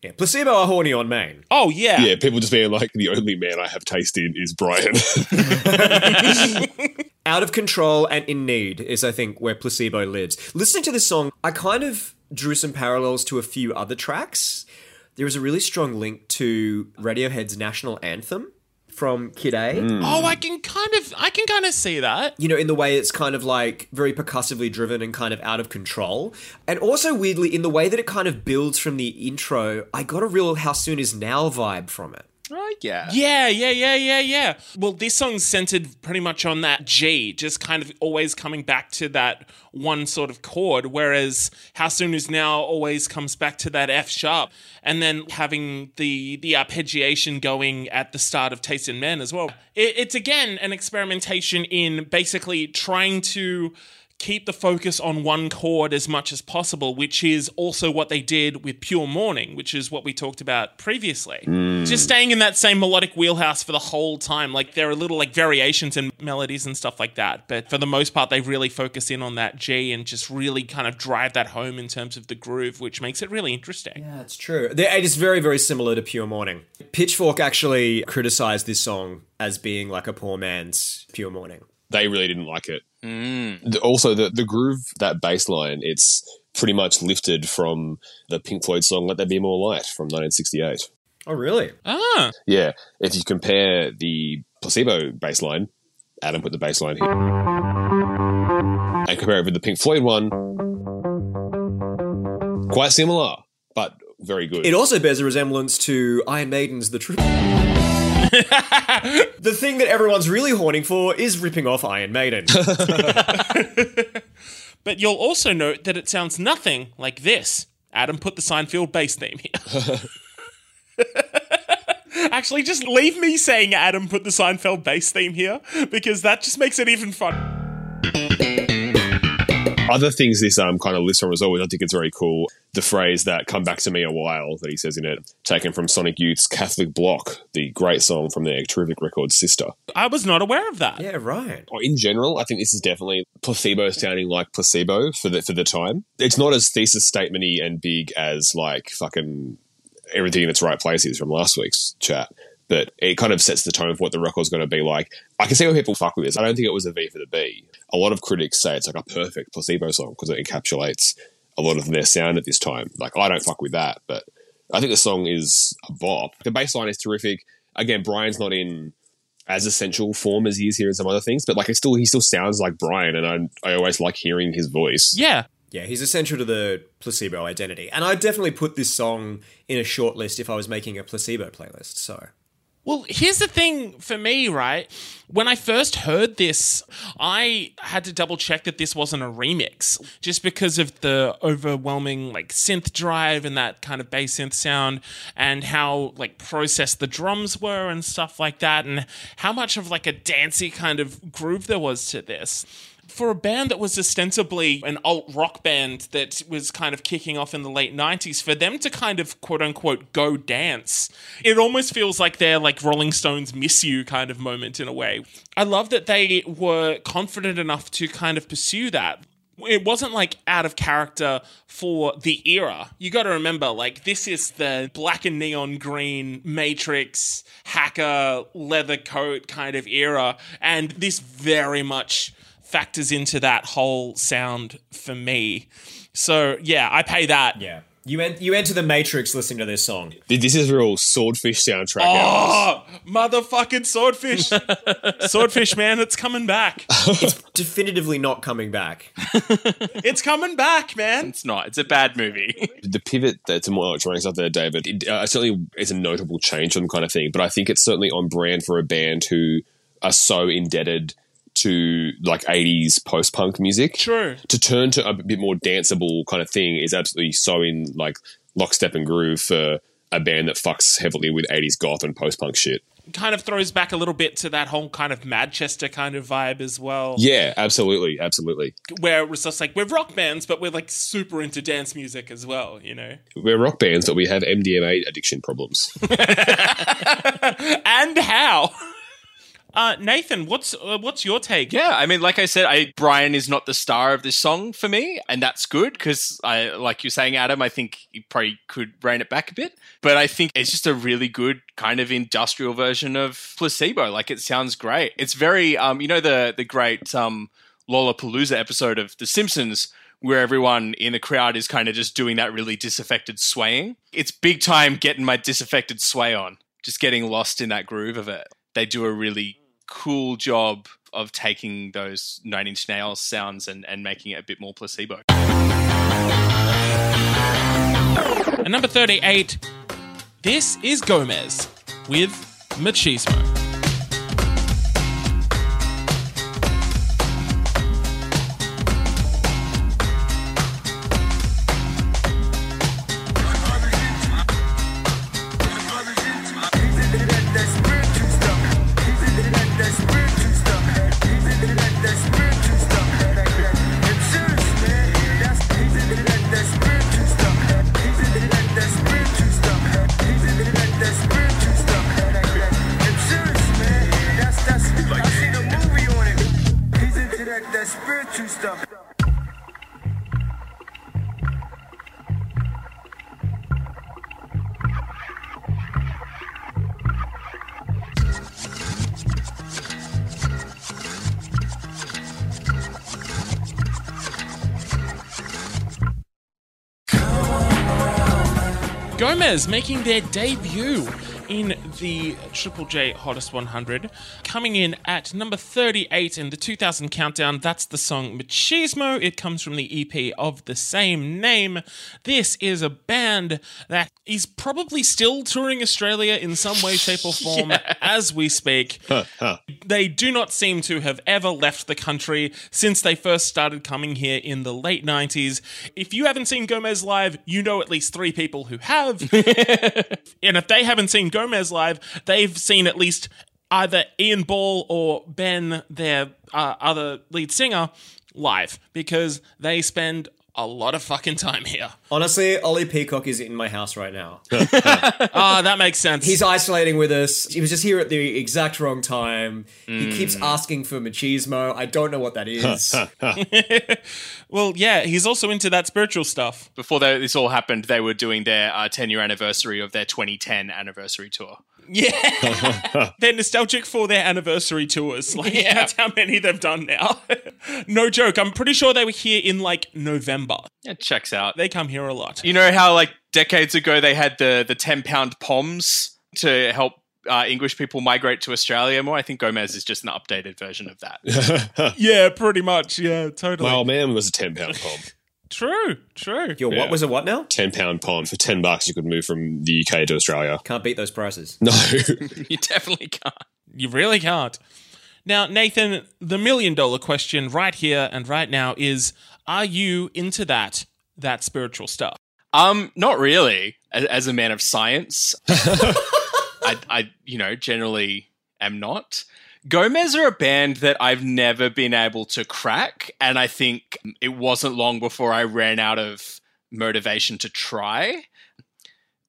Yeah, placebo are horny on main. Oh yeah. Yeah, people just being like, the only man I have taste in is Brian. [LAUGHS] [LAUGHS] Out of control and in need is, I think, where placebo lives. Listening to this song, I kind of drew some parallels to a few other tracks. There is a really strong link to Radiohead's national anthem from Kid A. Mm. Oh, I can kind of, I can kind of see that. you know, in the way it's kind of like very percussively driven and kind of out of control. And also, weirdly, in the way that it kind of builds from the intro, I got a real How Soon Is Now vibe from it. Right? Yeah. Yeah, yeah, yeah, yeah, yeah. Well, this song's centered pretty much on that G, just kind of always coming back to that one sort of chord, whereas How Soon Is Now always comes back to that F sharp, and then having the the arpeggiation going at the start of Taste in Men as well. It, it's again an experimentation in basically trying to keep the focus on one chord as much as possible, which is also what they did with Pure Morning, which is what we talked about previously. Mm. Just staying in that same melodic wheelhouse for the whole time. Like there are little like variations in melodies and stuff like that, but for the most part, they really focus in on that G and just really kind of drive that home in terms of the groove, which makes it really interesting. Yeah, it's true. It is very, very similar to Pure Morning. Pitchfork actually criticized this song as being like a poor man's Pure Morning. they really didn't like it. The- Also, the, the groove, that bass line, it's pretty much lifted from the Pink Floyd song Let There Be More Light from 1968. Oh, really? Ah, Yeah, if you compare the placebo bass line, Adam put the bass line here, and compare it with the Pink Floyd one, quite similar, but very good. It also bears a resemblance to Iron Maiden's The Truth. [LAUGHS] the thing that everyone's really horning for is ripping off Iron Maiden. [LAUGHS] [LAUGHS] but you'll also note that it sounds nothing like this. Adam put the Seinfeld bass theme here. Actually, just leave me saying Adam put the Seinfeld bass theme here because that just makes it even fun. [CLEARS THROAT] Other things this um, kind of lists from as well, which I think it's very cool. The phrase that "come back to me a while" that he says in it, taken from Sonic Youth's "Catholic Block," the great song from their terrific record "Sister." I was not aware of that. yeah, right. Or in general, I think this is definitely placebo sounding like placebo for the for the time. It's not as thesis statementy and big as like fucking everything in its right place is from last week's chat. but it kind of sets the tone of what the record's going to be like. I can see why people fuck with this. I don't think it was a V for the B. A lot of critics say it's like a perfect placebo song because it encapsulates a lot of their sound at this time. Like I don't fuck with that, but I think the song is a bop. The bass line is terrific. Again, Brian's not in as essential form as he is here in some other things, but like it still he still sounds like Brian, and I I always like hearing his voice. Yeah. Yeah, he's essential to the placebo identity. And I'd definitely put this song in a short list if I was making a placebo playlist. So Well, here's the thing for me, right? When I first heard this, I had to double check that this wasn't a remix just because of the overwhelming like synth drive and that kind of bass synth sound and how like processed the drums were and stuff like that and how much of like a dancey kind of groove there was to this for a band that was ostensibly an alt rock band that was kind of kicking off in the late 90s, for them to kind of quote unquote go dance, it almost feels like they're like Rolling Stones miss you kind of moment in a way. I love that they were confident enough to kind of pursue that. It wasn't like out of character for the era. You got to remember, like, this is the black and neon green Matrix hacker leather coat kind of era, and this very much factors into that whole sound for me. So yeah, I pay that. yeah. You, en- you enter the Matrix listening to this song. This is real swordfish soundtrack. Alex. Oh, motherfucking swordfish. [LAUGHS] swordfish, man, it's coming back. It's definitively not coming back. [LAUGHS] It's coming back, man. It's not. It's a bad movie. [LAUGHS] the pivot to more electronic stuff there, David, it, uh, certainly is a notable change from kind of thing. But I think it's certainly on brand for a band who are so indebted to like 80s post punk music. True. To turn to a bit more danceable kind of thing is absolutely so in like lockstep and groove for a band that fucks heavily with 80s goth and post punk shit. Kind of throws back a little bit to that whole kind of Manchester kind of vibe as well. Yeah, absolutely, absolutely. Where it was just like, we're rock bands, but we're like super into dance music as well, you know? We're rock bands, but we have MDMA addiction problems. [LAUGHS] and how? [LAUGHS] Uh, Nathan, what's uh, what's your take? Yeah, I mean, like I said, I Brian is not the star of this song for me, and that's good because I, like you're saying, Adam, I think you probably could rein it back a bit. But I think it's just a really good kind of industrial version of placebo. Like it sounds great. It's very, um, you know, the the great um, Lollapalooza episode of The Simpsons. Where everyone in the crowd is kind of just doing that really disaffected swaying. It's big time getting my disaffected sway on, just getting lost in that groove of it. They do a really cool job of taking those Nine Inch Nails sounds and, and making it a bit more placebo. At number 38, this is Gomez with Machismo. Gomez making their debut in the Triple J Hottest 100, coming in at number 38 in the 2000 countdown. That's the song Machismo. It comes from the EP of the same name. This is a band that is probably still touring Australia in some way, shape, or form [LAUGHS] as we speak. [LAUGHS] They do not seem to have ever left the country since they first started coming here in the late 90s. If you haven't seen Gomez live, you know at least three people who have. [LAUGHS] and if they haven't seen Gomez live, they've seen at least either Ian Ball or Ben, their uh, other lead singer, live because they spend a lot of fucking time here. Honestly, Ollie Peacock is in my house right now. [LAUGHS] Ah, that makes sense. He's isolating with us. He was just here at the exact wrong time. He keeps asking for machismo. I don't know what that is. [LAUGHS] [LAUGHS] well, yeah, he's also into that spiritual stuff. Before they, this all happened, they were doing their uh, 10 year anniversary of their 2010 anniversary tour. Yeah. [LAUGHS] They're nostalgic for their anniversary tours. Like that's how many they've done now. [LAUGHS] no joke. I'm pretty sure they were here in like November. It checks out. They come here a lot. You know how like decades ago they had the the ten pound poms to help uh, English people migrate to Australia more. I think Gomez is just an updated version of that. [LAUGHS] Yeah, pretty much. Yeah, totally. My old man was a ten pound pom. True, true. Your Yeah. what was it? What now? Ten pound pond for ten bucks. You could move from the UK to Australia. Can't beat those prices. No, [LAUGHS] [LAUGHS] you definitely can't. You really can't. Now, Nathan, the million dollar question right here and right now is are you into that that spiritual stuff? Um, not really. As, as a man of science, [LAUGHS] I, I, you know, generally am not. Gomez are a band that I've never been able to crack, and I think it wasn't long before I ran out of motivation to try.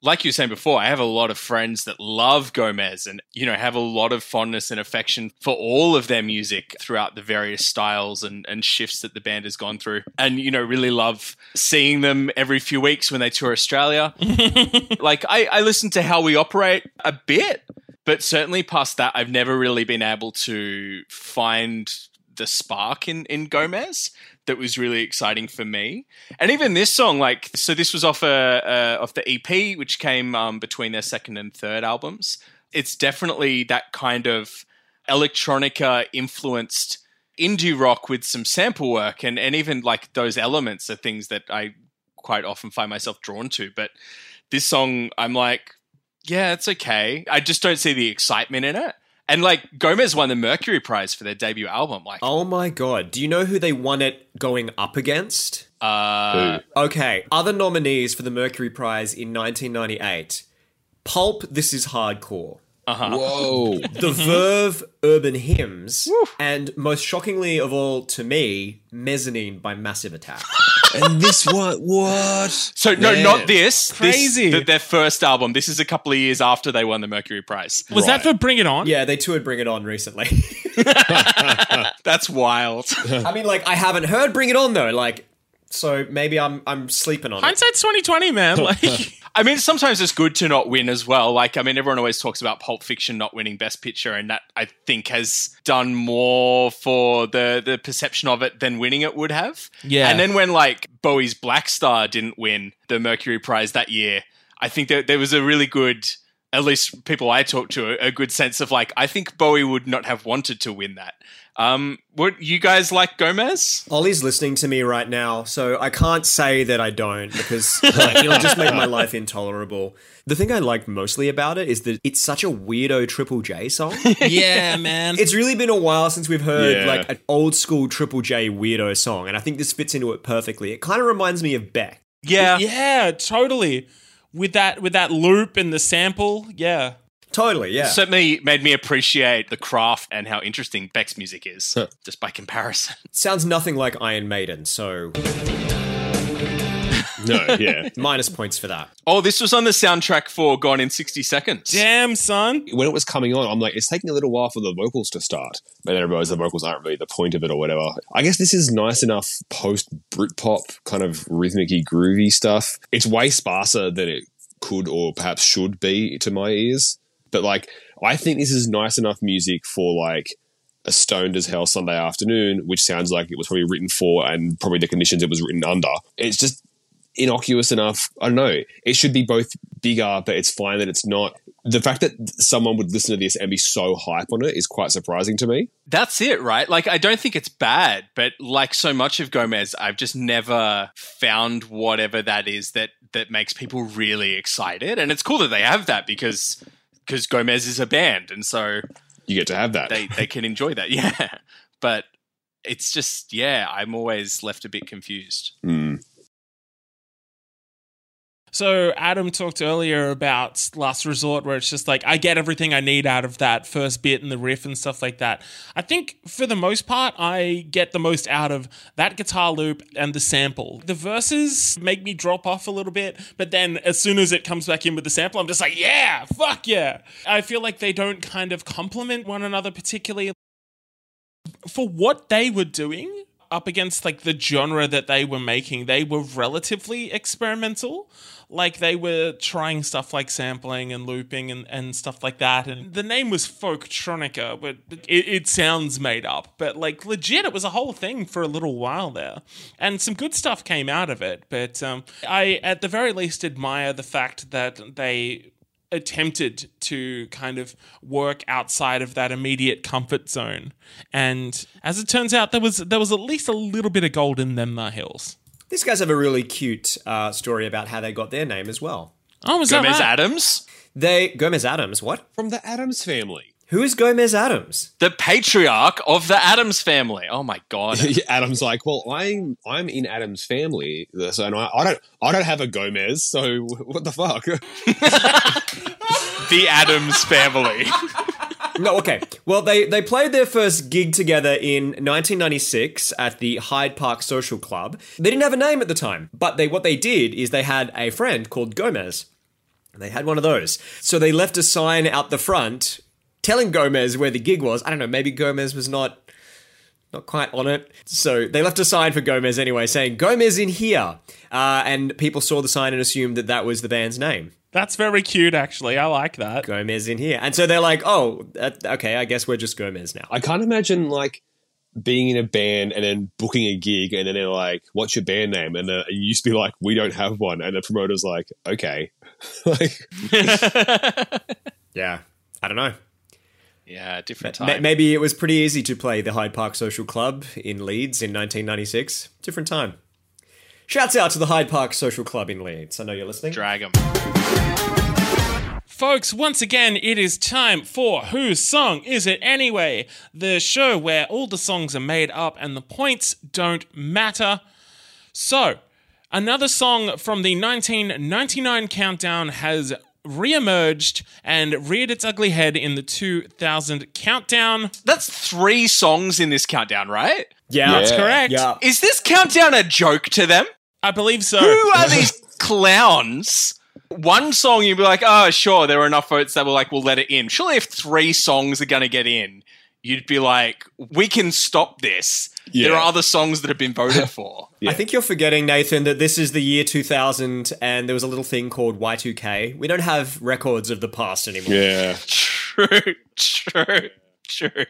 Like you were saying before, I have a lot of friends that love Gomez and, you know, have a lot of fondness and affection for all of their music throughout the various styles and, and shifts that the band has gone through. And, you know, really love seeing them every few weeks when they tour Australia. [LAUGHS] like, I, I listen to how we operate a bit, but certainly past that, I've never really been able to find the spark in, in Gomez that was really exciting for me. And even this song, like, so this was off a, uh, off the EP, which came um, between their second and third albums. It's definitely that kind of electronica influenced indie rock with some sample work, and and even like those elements are things that I quite often find myself drawn to. But this song, I'm like, yeah, it's okay. I just don't see the excitement in it. And like Gomez won the Mercury Prize for their debut album. Like, Oh my god. Do you know who they won it going up against? uh, Okay, other nominees for the Mercury Prize in 1998 Pulp, This Is Hardcore. Uh-huh. whoa, [LAUGHS] The Verve Urban Hymns, and most shockingly of all to me, Mezzanine by Massive Attack. And this what what? so no, Man. not this. This- Crazy. their first album. This is a couple of years after they won the Mercury Prize. Was that for Bring It On? yeah, they toured Bring It On recently. [LAUGHS] That's wild. I mean, like, I haven't heard Bring It On though. Like, so maybe I'm I'm sleeping on it. Hindsight's 2020, man. Like, [LAUGHS] I mean, sometimes it's good to not win as well. Like, I mean, everyone always talks about Pulp Fiction not winning Best Picture, and that I think has done more for the the perception of it than winning it would have. Yeah. And then when like Bowie's Blackstar didn't win the Mercury Prize that year, I think that there was a really good, at least people I talk to, a, a good sense of like, I think Bowie would not have wanted to win that. Um, would you guys like Gomez? Ollie's listening to me right now, so I can't say that I don't because like, it'll just make my life intolerable. The thing I liked mostly about it is that it's such a weirdo Triple J song. [LAUGHS] yeah, [LAUGHS] man. it's really been a while since we've heard Yeah. like an old school Triple J weirdo song, and I think this fits into it perfectly. It kind of reminds me of Beck. Yeah. yeah, totally. With that with that loop and the sample, yeah. Totally, yeah. certainly made me appreciate the craft and how interesting Beck's music is, just by comparison. Sounds nothing like Iron Maiden, so No, yeah. [LAUGHS] minus points for that. Oh, this was on the soundtrack for Gone in 60 Seconds. Damn, son. when it was coming on, I'm like, it's taking a little while for the vocals to start. But then I realized the vocals aren't really the point of it or whatever. I guess this is nice enough post Britpop kind of rhythmicy, groovy stuff. It's way sparser than it could or perhaps should be to my ears. But like, I think this is nice enough music for like a stoned as hell Sunday afternoon, which sounds like it was probably written for and probably the conditions it was written under. It's just innocuous enough. I don't know. It should be both bigger, but it's fine that it's not. The fact that someone would listen to this and be so hype on it is quite surprising to me. That's it, right? Like, I don't think it's bad, but like so much of Gomez, I've just never found whatever that is that that makes people really excited. And it's cool that they have that because because Gomez is a band, and so You get to have that. they they can enjoy that. [LAUGHS] Yeah, but it's just yeah, I'm always left a bit confused. Mm. So Adam talked earlier about Last Resort, where it's just like I get everything I need out of that first bit and the riff and stuff like that. I think for the most part, I get the most out of that guitar loop and the sample. The verses make me drop off a little bit, but then as soon as it comes back in with the sample, I'm just like, yeah, fuck yeah. I feel like they don't kind of complement one another particularly. For what they were doing, up against like the genre that they were making, they were relatively experimental. Like they were trying stuff like sampling and looping and, and stuff like that. And the name was Folktronica, but it, it sounds made up. But like legit, it was a whole thing for a little while there. And some good stuff came out of it. But um, I, at the very least, admire the fact that they attempted to kind of work outside of that immediate comfort zone. And as it turns out, there was there was at least a little bit of gold in them uh, hills. These guys have a really cute uh, story about how they got their name as well. Oh, was that Gomez right? Addams, They Gomez Addams. What? From the Addams family. Who is Gomez Addams? the patriarch of the Addams family. Oh my god. [LAUGHS] Adam's like, well, I'm I'm in Adam's family, so and I, I don't I don't have a Gomez, so [LAUGHS] what the fuck? [LAUGHS] the Addams family. No, okay. Well, they they played their first gig together in 1996 at the Hyde Park Social Club. They didn't have a name at the time, but they what they did is they had a friend called Gomez. And They had one of those. So they left a sign out the front telling Gomez where the gig was. I don't know, maybe Gomez was not not quite on it. So they left a sign for Gomez anyway saying Gomez in here. Uh, and people saw the sign and assumed that that was the band's name. That's very cute, actually. I like that. Gomez in here. And so they're like, "Oh, that, okay, I guess we're just Gomez now." I can't imagine like being in a band and then booking a gig and then they're like, "What's your band name?" And uh, you used to be like, "We don't have one," and the promoter's like, "Okay." [LAUGHS] like, [LAUGHS] Yeah, I don't know. Yeah, different time. maybe it was pretty easy to play the Hyde Park Social Club in Leeds in 1996. Different time. Shouts out to the Hyde Park Social Club in Leeds. I know you're listening. Drag 'em. Folks, once again, it is time for Whose Song Is It Anyway? The show where all the songs are made up and the points don't matter. So, another song from the 1999 countdown has re-emerged and reared its ugly head in the 2000 countdown. That's three songs in this countdown, right? Yeah, That's correct. Yeah. Is this countdown a joke to them? I believe so. Who are [LAUGHS] these clowns? One song you'd be like, oh, sure, there are enough votes that were like, we'll let it in. Surely if three songs are going to get in, you'd be like, we can stop this. Yeah. There are other songs that have been voted [LAUGHS] for. I think you're forgetting, Nathan, that this is the year 2000 and there was a little thing called Y2K. We don't have records of the past anymore. yeah, true, [LAUGHS] true, true.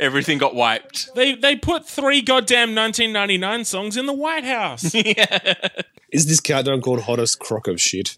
Everything got wiped. They they put three goddamn 1999 songs in the White House. [LAUGHS] yeah. is this countdown called hottest crock of shit?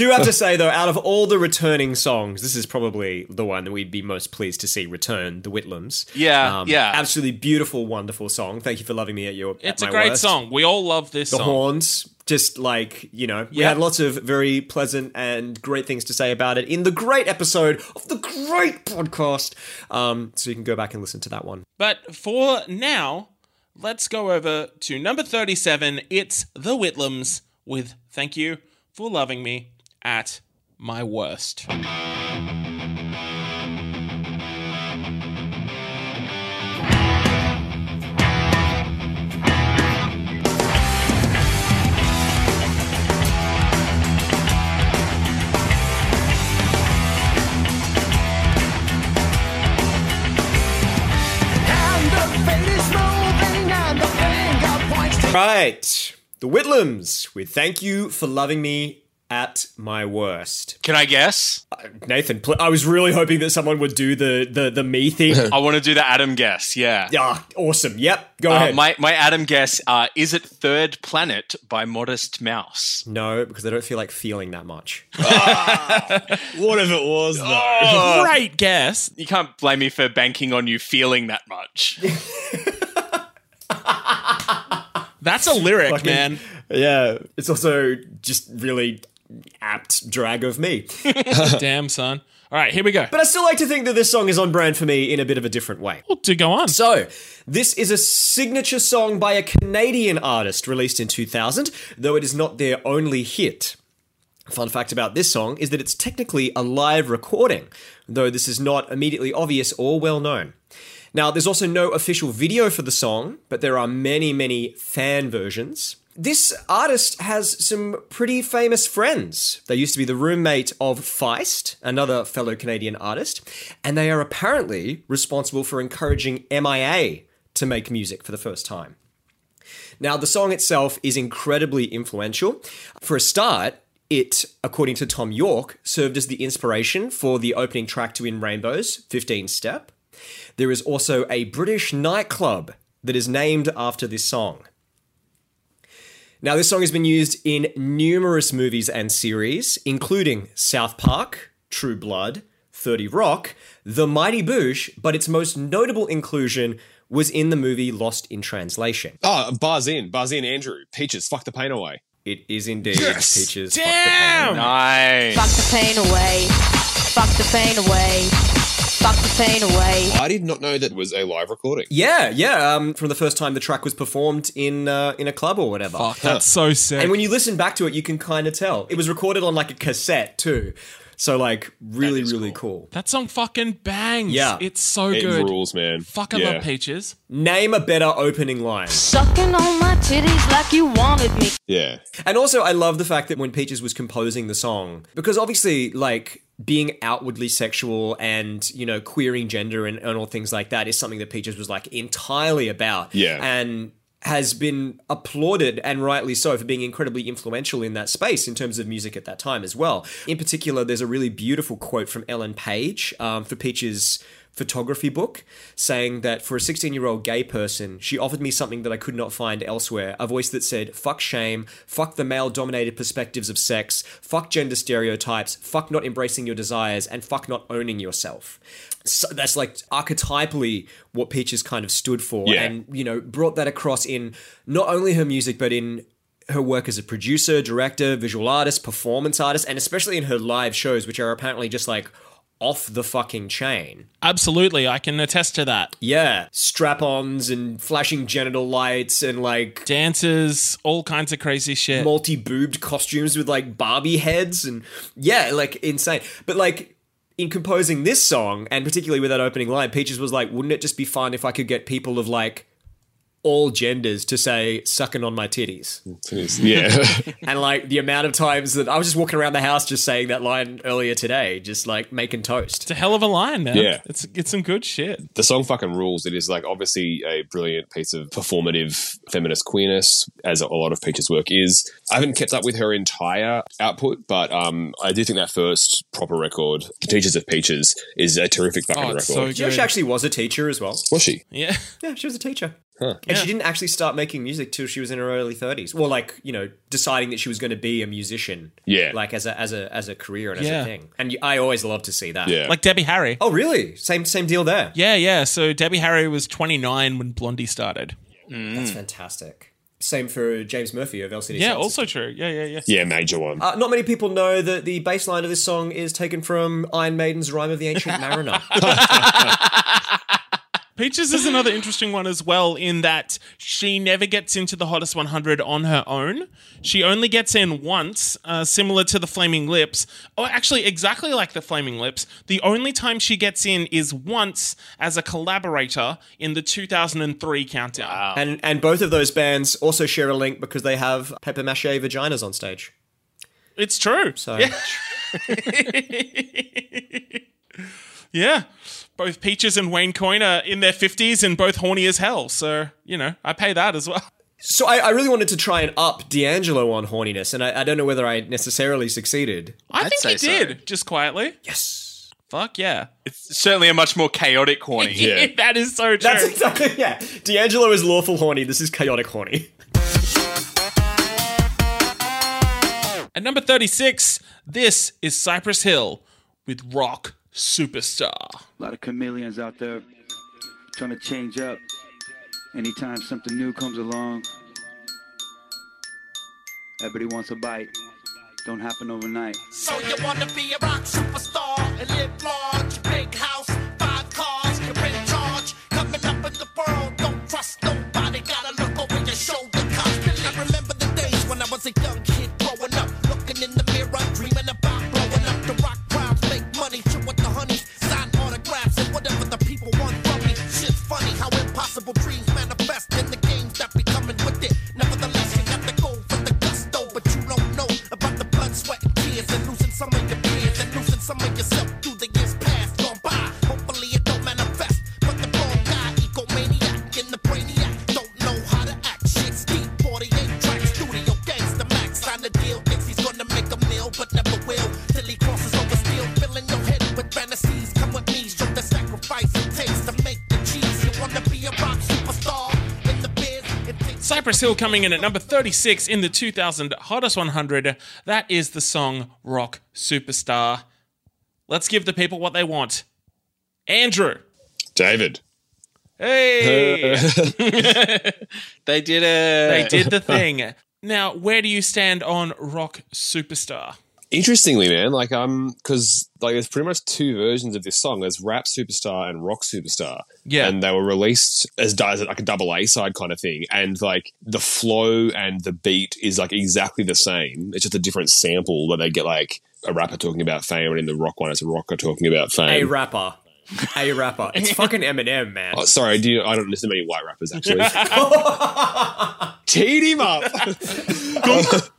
Do have to say, though, out of all the returning songs, this is probably the one that we'd be most pleased to see return, The Whitlams. Yeah, Um, yeah. Absolutely beautiful, wonderful song. Thank you for loving me at your. It's at a great worst. song. We all love this the song. horns just like you know we Yeah. had lots of very pleasant and great things to say about it in the great episode of the great podcast um so you can go back and listen to that one But for now, let's go over to number 37. It's The Whitlams with Thank You for Loving Me at My Worst. Right the whitlams with thank you for loving me at my worst Can I guess? nathan pl- i was really hoping that someone would do the the, the me thing [LAUGHS] I want to do the Adam guess. Yeah. yeah awesome yep go Uh, ahead my my Adam guess uh, is it Third Planet by Modest Mouse. no because i don't feel like feeling that much [LAUGHS] What if it was though? Oh. Great guess. You can't blame me for banking on you feeling that much. [LAUGHS] That's a lyric, Fucking- man. yeah it's also just really apt drag of me [LAUGHS] Damn, son. All right, here we go. But I still like to think that this song is on brand for me in a bit of a different way. Well, to go on. So, this is a signature song by a Canadian artist released in 2000, though it is not their only hit. Fun fact about this song is that it's technically a live recording, though this is not immediately obvious or well known. Now, there's also no official video for the song, but there are many, many fan versions. This artist has some pretty famous friends. They used to be the roommate of Feist, another fellow Canadian artist, and they are apparently responsible for encouraging MIA to make music for the first time. Now, the song itself is incredibly influential. For a start, it, according to Thom Yorke, served as the inspiration for the opening track to In Rainbows, 15 Step. There is also a British nightclub that is named after this song. Now, this song has been used in numerous movies and series, including South Park, True Blood, 30 Rock, The Mighty Boosh, but its most notable inclusion was in the movie Lost in Translation. Oh, bars in, bars in, Andrew. Peaches, fuck the pain away. It is indeed Yes! Peaches. Fuck the Damn! Pain. Nice. Fuck the pain away. Fuck the pain away. Fuck the pain away. I did not know that was a live recording. Yeah, yeah. Um, from the first time the track was performed in uh, in a club or whatever. Fuck, that's so sick. And when you listen back to it, you can kind of tell it was recorded on like a cassette too. So like really, is really cool. that song fucking bangs. Yeah. It's so It good. rules, man. Fuck, I Yeah. love Peaches. Name a better opening line. Sucking on my titties like you wanted me. Yeah. And also, I love the fact that when Peaches was composing the song, because obviously, like, being outwardly sexual and, you know, queering gender and, and all things like that is something that Peaches was, like, entirely about. Yeah. And has been applauded and rightly so for being incredibly influential in that space in terms of music at that time as well. In particular, there's a really beautiful quote from Ellen Page um, for Peaches' photography book saying that for a 16 year old gay person, she offered me something that I could not find elsewhere a voice that said, fuck shame, fuck the male dominated perspectives of sex, fuck gender stereotypes, fuck not embracing your desires, and fuck not owning yourself. So that's like archetypally what Peaches kind of stood for, Yeah. and you know brought that across in not only her music but in her work as a producer, director, visual artist, performance artist, and especially in her live shows, which are apparently just like off the fucking chain. Absolutely, I can attest to that. Yeah, strap ons and flashing genital lights and like Dances, all kinds of crazy shit. multi boobed costumes with like Barbie heads and yeah, like insane. But like in composing this song and particularly with that opening line, Peaches was like, wouldn't it just be fun if I could get people of like all genders to say sucking on my titties? Yeah. [LAUGHS] and like the amount of times that I was just walking around the house just saying that line earlier today, just like making toast. It's a hell of a line, man. Yeah. It's it's some good shit. the song fucking rules. It is like obviously a brilliant piece of performative feminist queerness, as a lot of Peach's work is. I haven't kept up with her entire output, but um, I do think that first proper record, Teaches of Peaches, is a terrific fucking Oh, record. it's so You know, she actually was a teacher as well. Was she? Yeah. Yeah, she was a teacher. Huh. And she didn't actually start making music till she was in her early 30s. Well, like, you know, deciding that she was going to be a musician. Yeah. Like as a as a as a career and as a thing. And I always love to see that. Yeah. Like Debbie Harry. Oh, really? Same same deal there. Yeah, yeah. So Debbie Harry was 29 when Blondie started. That's fantastic. Same for James Murphy of LCD. Yeah, Sound also System. true. Yeah, yeah, yeah. Yeah, major one. Uh, not many people know that the bass line of this song is taken from Iron Maiden's Rime of the Ancient Mariner. [LAUGHS] [LAUGHS] Peaches is another interesting one as well, in that she never gets into the hottest 100 on her own. She only gets in once, uh, similar to the Flaming Lips. Oh, actually, exactly like the Flaming Lips. The only time she gets in is once as a collaborator in the 2003 countdown. and and both of those bands also share a link because they have paper mache vaginas on stage. It's true. So Yeah. [LAUGHS] [LAUGHS] Both Peaches and Wayne Coyne are in their 50s and both horny as hell. So, you know, I pay that as well. So I, I really wanted to try and up D'Angelo on horniness, and I, I don't know whether I necessarily succeeded. I I'd think say he so. did, just quietly. Yes. Fuck yeah. It's certainly a much more chaotic horny. [LAUGHS] Yeah. that is so true. That's exactly yeah. D'Angelo is lawful horny. This is chaotic horny. At number 36, this is Cypress Hill with Rock Superstar. A lot of chameleons out there trying to change up. Anytime something new comes along, everybody wants a bite. Don't happen overnight. So you wanna be a rock superstar and live large, Cypress Hill coming in at number 36 in the 2000 Hottest 100. That is the song Rock Superstar. Let's give the people what they want. Andrew. David. Hey! [LAUGHS] They did it. they did the thing. Now, where do you stand on Rock Superstar? Interestingly, man, like um, because like there's pretty much two versions of this song. There's Rap Superstar and Rock Superstar. Yeah. and they were released as, like a double A side kind of thing. And like the flow and the beat is like exactly the same. It's just a different sample where they get like a rapper talking about fame, and in the rock one, it's a rocker talking about fame. A rapper. A rapper. It's fucking Eminem, man. Oh, sorry, do you, I don't listen to many white rappers actually. [LAUGHS] Teed him up. [LAUGHS]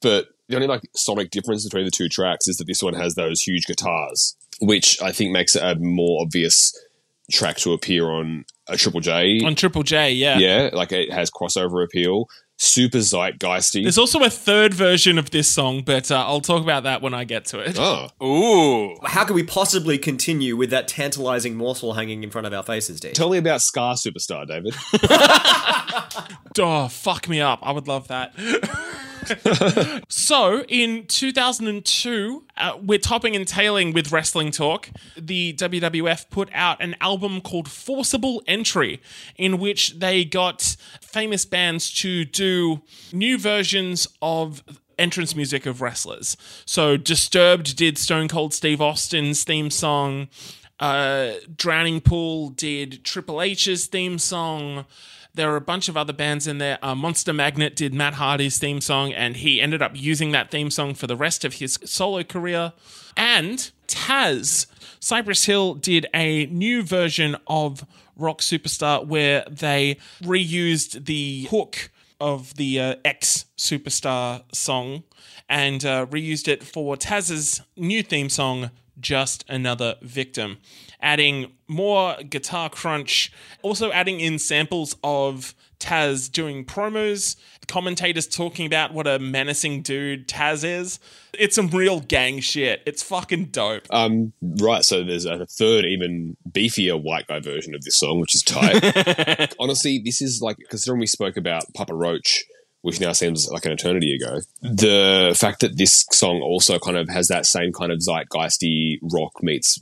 but the only like sonic difference between the two tracks is that this one has those huge guitars, which I think makes it a more obvious track to appear on a Triple J. On Triple J, yeah. yeah, like it has crossover appeal. Super zeitgeisty. There's also a third version of this song, but uh, I'll talk about that when I get to it. oh, Ooh. How can we possibly continue with that tantalizing morsel hanging in front of our faces, D? tell me about Scar Superstar, David. [LAUGHS] [LAUGHS] Oh, fuck me up. I would love that. [LAUGHS] [LAUGHS] so, in 2002, uh, we're topping and tailing with Wrestling Talk. The WWF put out an album called Forcible Entry, in which they got famous bands to do new versions of entrance music of wrestlers. So, Disturbed did Stone Cold Steve Austin's theme song. Uh, Drowning Pool did Triple H's theme song. There are a bunch of other bands in there. Uh, Monster Magnet did Matt Hardy's theme song, and he ended up using that theme song for the rest of his solo career. And Taz, Cypress Hill did a new version of Rock Superstar where they reused the hook of the uh, X Superstar song and uh, reused it for Taz's new theme song, Just Another Victim, adding more guitar crunch, also adding in samples of Taz doing promos, commentators talking about what a menacing dude Taz is. It's some real gang shit. It's fucking dope. Um, right, so there's a third, even beefier white guy version of this song, which is tight. [LAUGHS] Honestly, this is like, considering we spoke about Papa Roach, which now seems like an eternity ago, the fact that this song also kind of has that same kind of zeitgeisty rock meets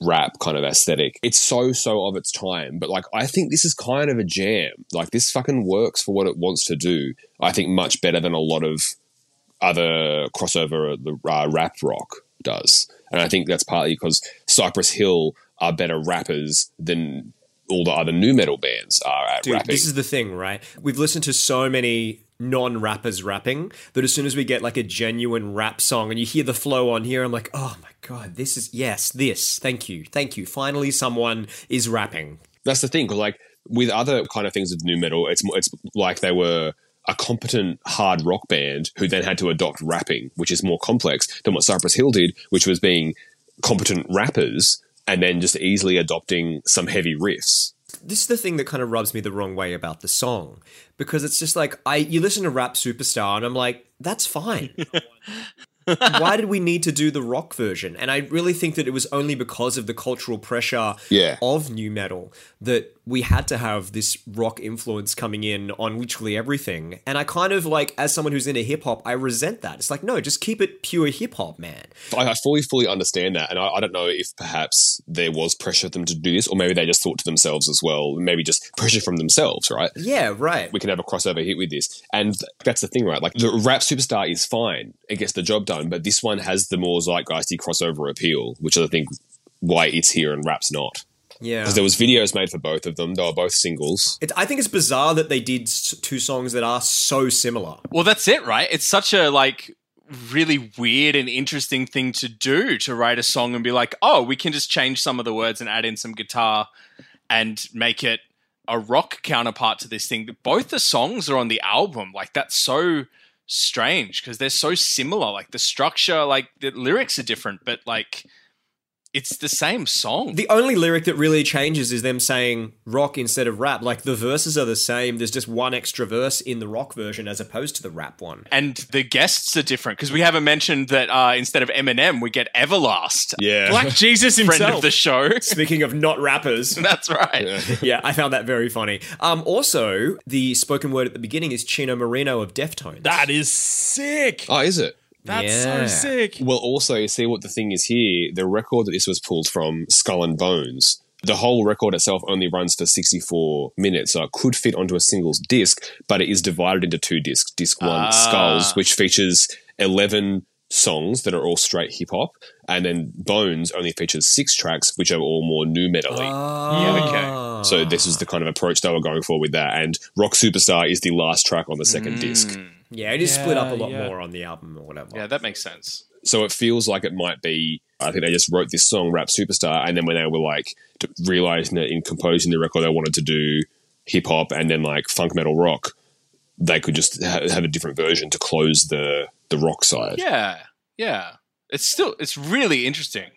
rap kind of aesthetic. It's so so of its time, but like I think this is kind of a jam. Like this fucking works for what it wants to do. I think much better than a lot of other crossover the uh, rap rock does. And I think that's partly because Cypress Hill are better rappers than all the other new metal bands are at Dude, rapping. this is the thing, right? We've listened to so many non-rappers rapping that as soon as we get like a genuine rap song and you hear the flow on here, I'm like, oh my god, this is yes, this. Thank you, thank you. Finally, someone is rapping. that's the thing. like with other kind of things of new metal, it's it's like they were a competent hard rock band who then had to adopt rapping, which is more complex than what Cypress Hill did, which was being competent rappers and then just easily adopting some heavy riffs. This is the thing that kind of rubs me the wrong way about the song because it's just like I you listen to Rap Superstar and I'm like, that's fine. [LAUGHS] [LAUGHS] Why did we need to do the rock version? And I really think that it was only because of the cultural pressure Yeah. of new metal that we had to have this rock influence coming in on literally everything. And I kind of like, as someone who's into hip hop, I resent that. It's like, no, just keep it pure hip hop, man. I, I fully, fully understand that, and I, I don't know if perhaps there was pressure for them to do this, or maybe they just thought to themselves as well, maybe just pressure from themselves, right? Yeah, right. we can have a crossover hit with this. And that's the thing, right? Like the rap superstar is fine. It gets the job done, but this one has the more zeitgeisty crossover appeal, which is I think why it's here and rap's not. Yeah. Because there was videos made for both of them. They were both singles. It, I think it's bizarre that they did two songs that are so similar. Well, that's it, right? It's such a like really weird and interesting thing to do to write a song and be like, oh, we can just change some of the words and add in some guitar and make it a rock counterpart to this thing. Both the songs are on the album. Like that's so strange because they're so similar. Like the structure, like the lyrics are different, but like it's the same song. The only lyric that really changes is them saying rock instead of rap. Like the verses are the same. There's just one extra verse in the rock version as opposed to the rap one. and the guests are different because we haven't mentioned that uh, instead of Eminem, we get Everlast, Yeah. Black [LAUGHS] Jesus himself. friend himself. of the show. Speaking of not rappers. [LAUGHS] That's right. [LAUGHS] yeah, I found that very funny. Um, also, the spoken word at the beginning is Chino Moreno of Deftones. that is sick. oh, is it? That's Yeah. so sick. Well, also, you see what the thing is here. The record that this was pulled from, Skull and Bones, the whole record itself only runs for 64 minutes, so it could fit onto a singles disc, but it is divided into two discs. Disc one, Ah. Skulls, which features 11 songs that are all straight hip hop, and then Bones only features six tracks, which are all more new metally. Ah. So this is the kind of approach they were going for with that. And Rock Superstar is the last track on the second disc. Yeah, it is split up a lot yeah. more on the album or whatever. Yeah, that makes sense. So it feels like it might be. I think they just wrote this song, Rap Superstar, and then when they were like realizing that in composing the record they wanted to do hip hop and then like funk metal rock, they could just ha- have a different version to close the the rock side. Yeah, yeah. It's still it's really interesting.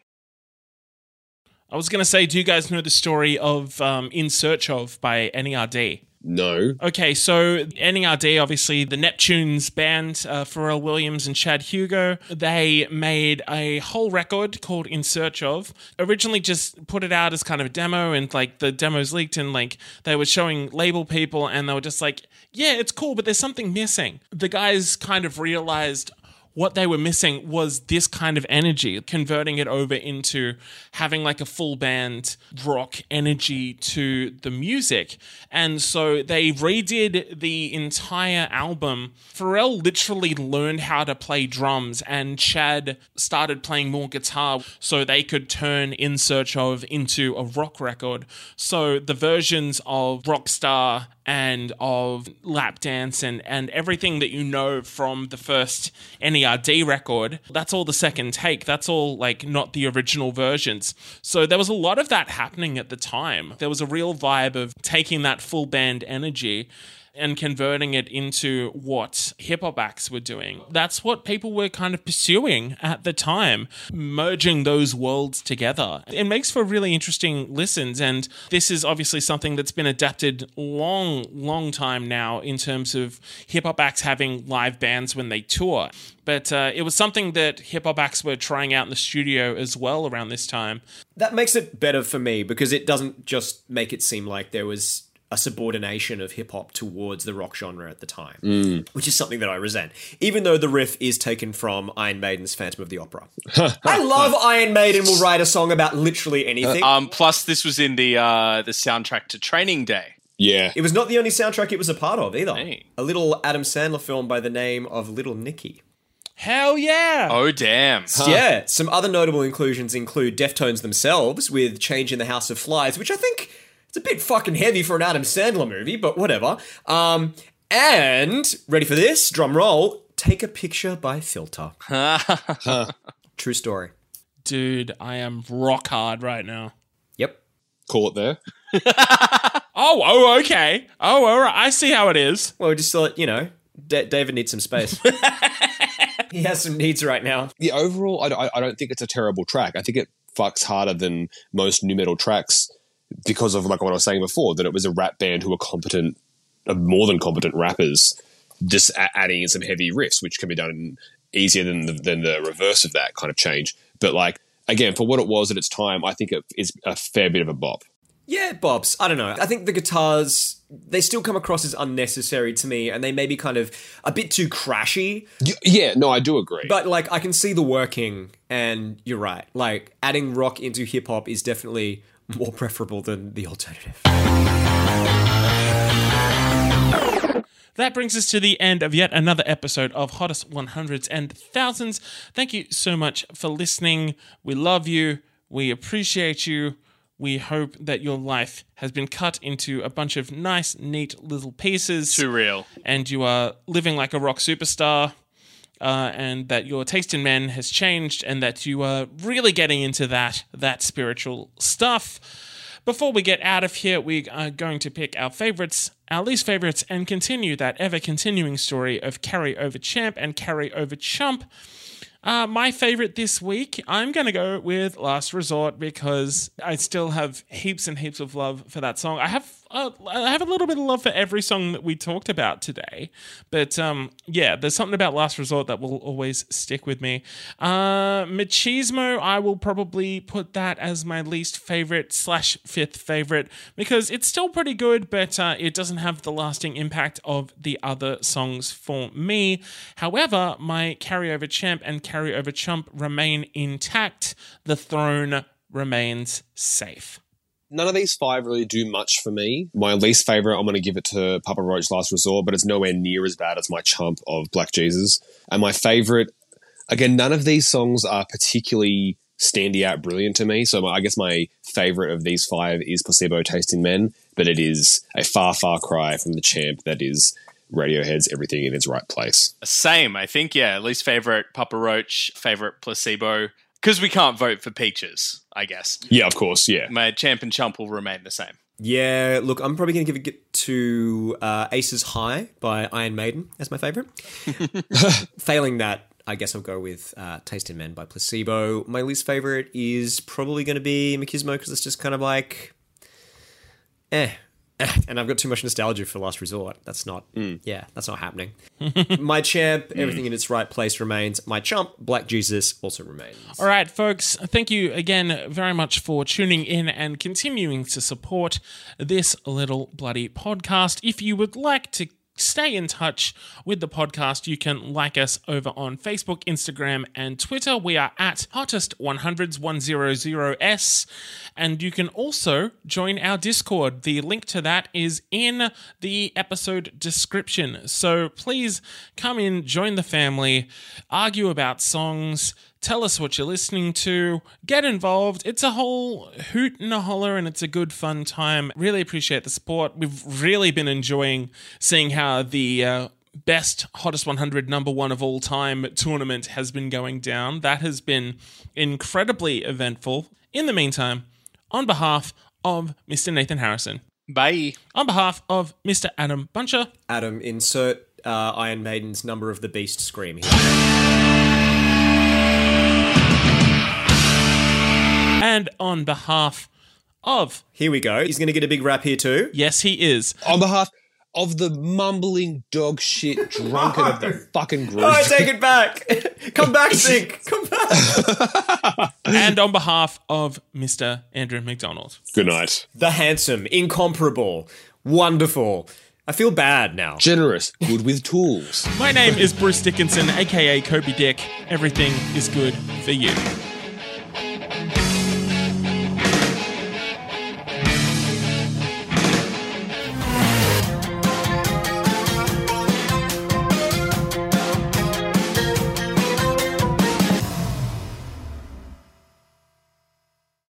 I was going to say, do you guys know the story of um, In Search of by NERD? No, Okay, so NERD, obviously the Neptunes band, uh, Pharrell Williams and Chad Hugo, they made a whole record called In Search of. Originally, just put it out as kind of a demo, and like the demos leaked, and like they were showing label people, and they were just like, "Yeah, it's cool, but there's something missing." The guys kind of realized what they were missing was this kind of energy, converting it over into having like a full band rock energy to the music. And so they redid the entire album. Pharrell literally learned how to play drums, and Chad started playing more guitar so they could turn In Search of into a rock record. So the versions of Rockstar and of lap dance and, and everything that you know from the first NERD record, that's all the second take. That's all like not the original versions. So there was a lot of that happening at the time. There was a real vibe of taking that full band energy and converting it into what hip hop acts were doing. That's what people were kind of pursuing at the time, merging those worlds together. It makes for really interesting listens, and this is obviously something that's been adapted long, long time now in terms of hip hop acts having live bands when they tour. But uh, it was something that hip hop acts were trying out in the studio as well around this time. That makes it better for me because it doesn't just make it seem like there was a subordination of hip hop towards the rock genre at the time, which is something that I resent. Even though the riff is taken from Iron Maiden's Phantom of the Opera. [LAUGHS] I love Iron Maiden will write a song about literally anything. Um, plus, this was in the uh, the soundtrack to Training Day. yeah, it was not the only soundtrack it was a part of either. Hey. A little Adam Sandler film by the name of Little Nicky. Hell yeah! Oh damn! Yeah, some other notable inclusions include Deftones themselves with Change in the House of Flies, which I think it's a bit fucking heavy for an Adam Sandler movie, but whatever. Um, and ready for this? Drum roll. Take a picture by Filter. [LAUGHS] True story. Dude, I am rock hard right now. Yep. call it there. [LAUGHS] Oh, oh, okay. Oh, all right. I see how it is. Well, just thought you know, D- David needs some space. [LAUGHS] he has some needs right now. Yeah, overall, I, I- I don't think it's a terrible track. I think it fucks harder than most new metal tracks because of like what I was saying before that it was a rap band who were competent, uh, more than competent rappers, just a- adding in some heavy riffs, which can be done easier than the, than the reverse of that kind of change. But like again, for what it was at its time, I think it is a fair bit of a bop. Yeah, Bobs. I don't know. I think the guitars they still come across as unnecessary to me, and they may be kind of a bit too crashy. Yeah, no, I do agree. But like, I can see the working, and you're right. Like, adding rock into hip hop is definitely [LAUGHS] more preferable than the alternative. That brings us to the end of yet another episode of Hottest 100s and Thousands. Thank you so much for listening. We love you. We appreciate you. We hope that your life has been cut into a bunch of nice, neat little pieces. Too real. and you are living like a rock superstar, uh, and that your taste in men has changed, and that you are really getting into that that spiritual stuff. Before we get out of here, we are going to pick our favorites our least favorites and continue that ever continuing story of carry over champ and carry over chump. Uh, my favorite this week, I'm going to go with Last Resort because I still have heaps and heaps of love for that song. I have uh, I have a little bit of love for every song that we talked about today, but um, yeah, there's something about Last Resort that will always stick with me. Uh, Machismo, I will probably put that as my least favorite slash fifth favorite because it's still pretty good, but uh, it doesn't have the lasting impact of the other songs for me. However, my carryover champ and carryover chump remain intact. The throne remains safe. None of these five really do much for me. My least favorite, I'm going to give it to Papa Roach Last Resort, but it's nowhere near as bad as my chump of Black Jesus. And my favorite, again, none of these songs are particularly standing out brilliant to me. So my, I guess my favorite of these five is Placebo Taste in Men, but it is a far, far cry from the champ that is Radiohead's Everything in its Right Place. Same, I think. Yeah, least favorite Papa Roach, favorite placebo. Because we can't vote for Peaches, I guess. Yeah, of course. Yeah. My champ and chump will remain the same. Yeah, look, I'm probably going to give it to uh, Aces High by Iron Maiden as my favorite. [LAUGHS] Failing that, I guess I'll go with uh, Taste in Men by Placebo. My least favorite is probably going to be Machismo because it's just kind of like, eh. [LAUGHS] And I've got too much nostalgia for Last Resort. That's not, hmm. yeah, that's not happening. [LAUGHS] my champ, hmm. everything in its right place remains. My chump, Black Jesus, also remains. All right, folks, thank you again very much for tuning in and continuing to support this little bloody podcast. If you would like to stay in touch with the podcast, you can like us over on Facebook, Instagram, and Twitter. We are at hottest100s100s. And you can also join our Discord. The link to that is in the episode description. So please come in, join the family, argue about songs. Tell us what you're listening to. Get involved. It's a whole hoot and a holler, and it's a good, fun time. Really appreciate the support. We've really been enjoying seeing how the uh, best hottest 100 number one of all time tournament has been going down. That has been incredibly eventful. In the meantime, on behalf of Mr. Nathan Harrison, Bye. on behalf of Mr. Adam Buncher, Adam, insert uh, Iron Maiden's Number of the Beast scream here. And on behalf of, Here we go. He's going to get a big rap here too. yes, he is, On behalf of the mumbling dog shit [LAUGHS] drunkard of the fucking group. Oh, I take it back. [LAUGHS] Come back, [LAUGHS] Sync. Come back. and on behalf of Mr. Andrew McDonald. Good night. The handsome, incomparable, wonderful. I feel bad now. Generous, good with tools. My name is Bruce Dickinson, aka Coby Dick. Everything is good for you.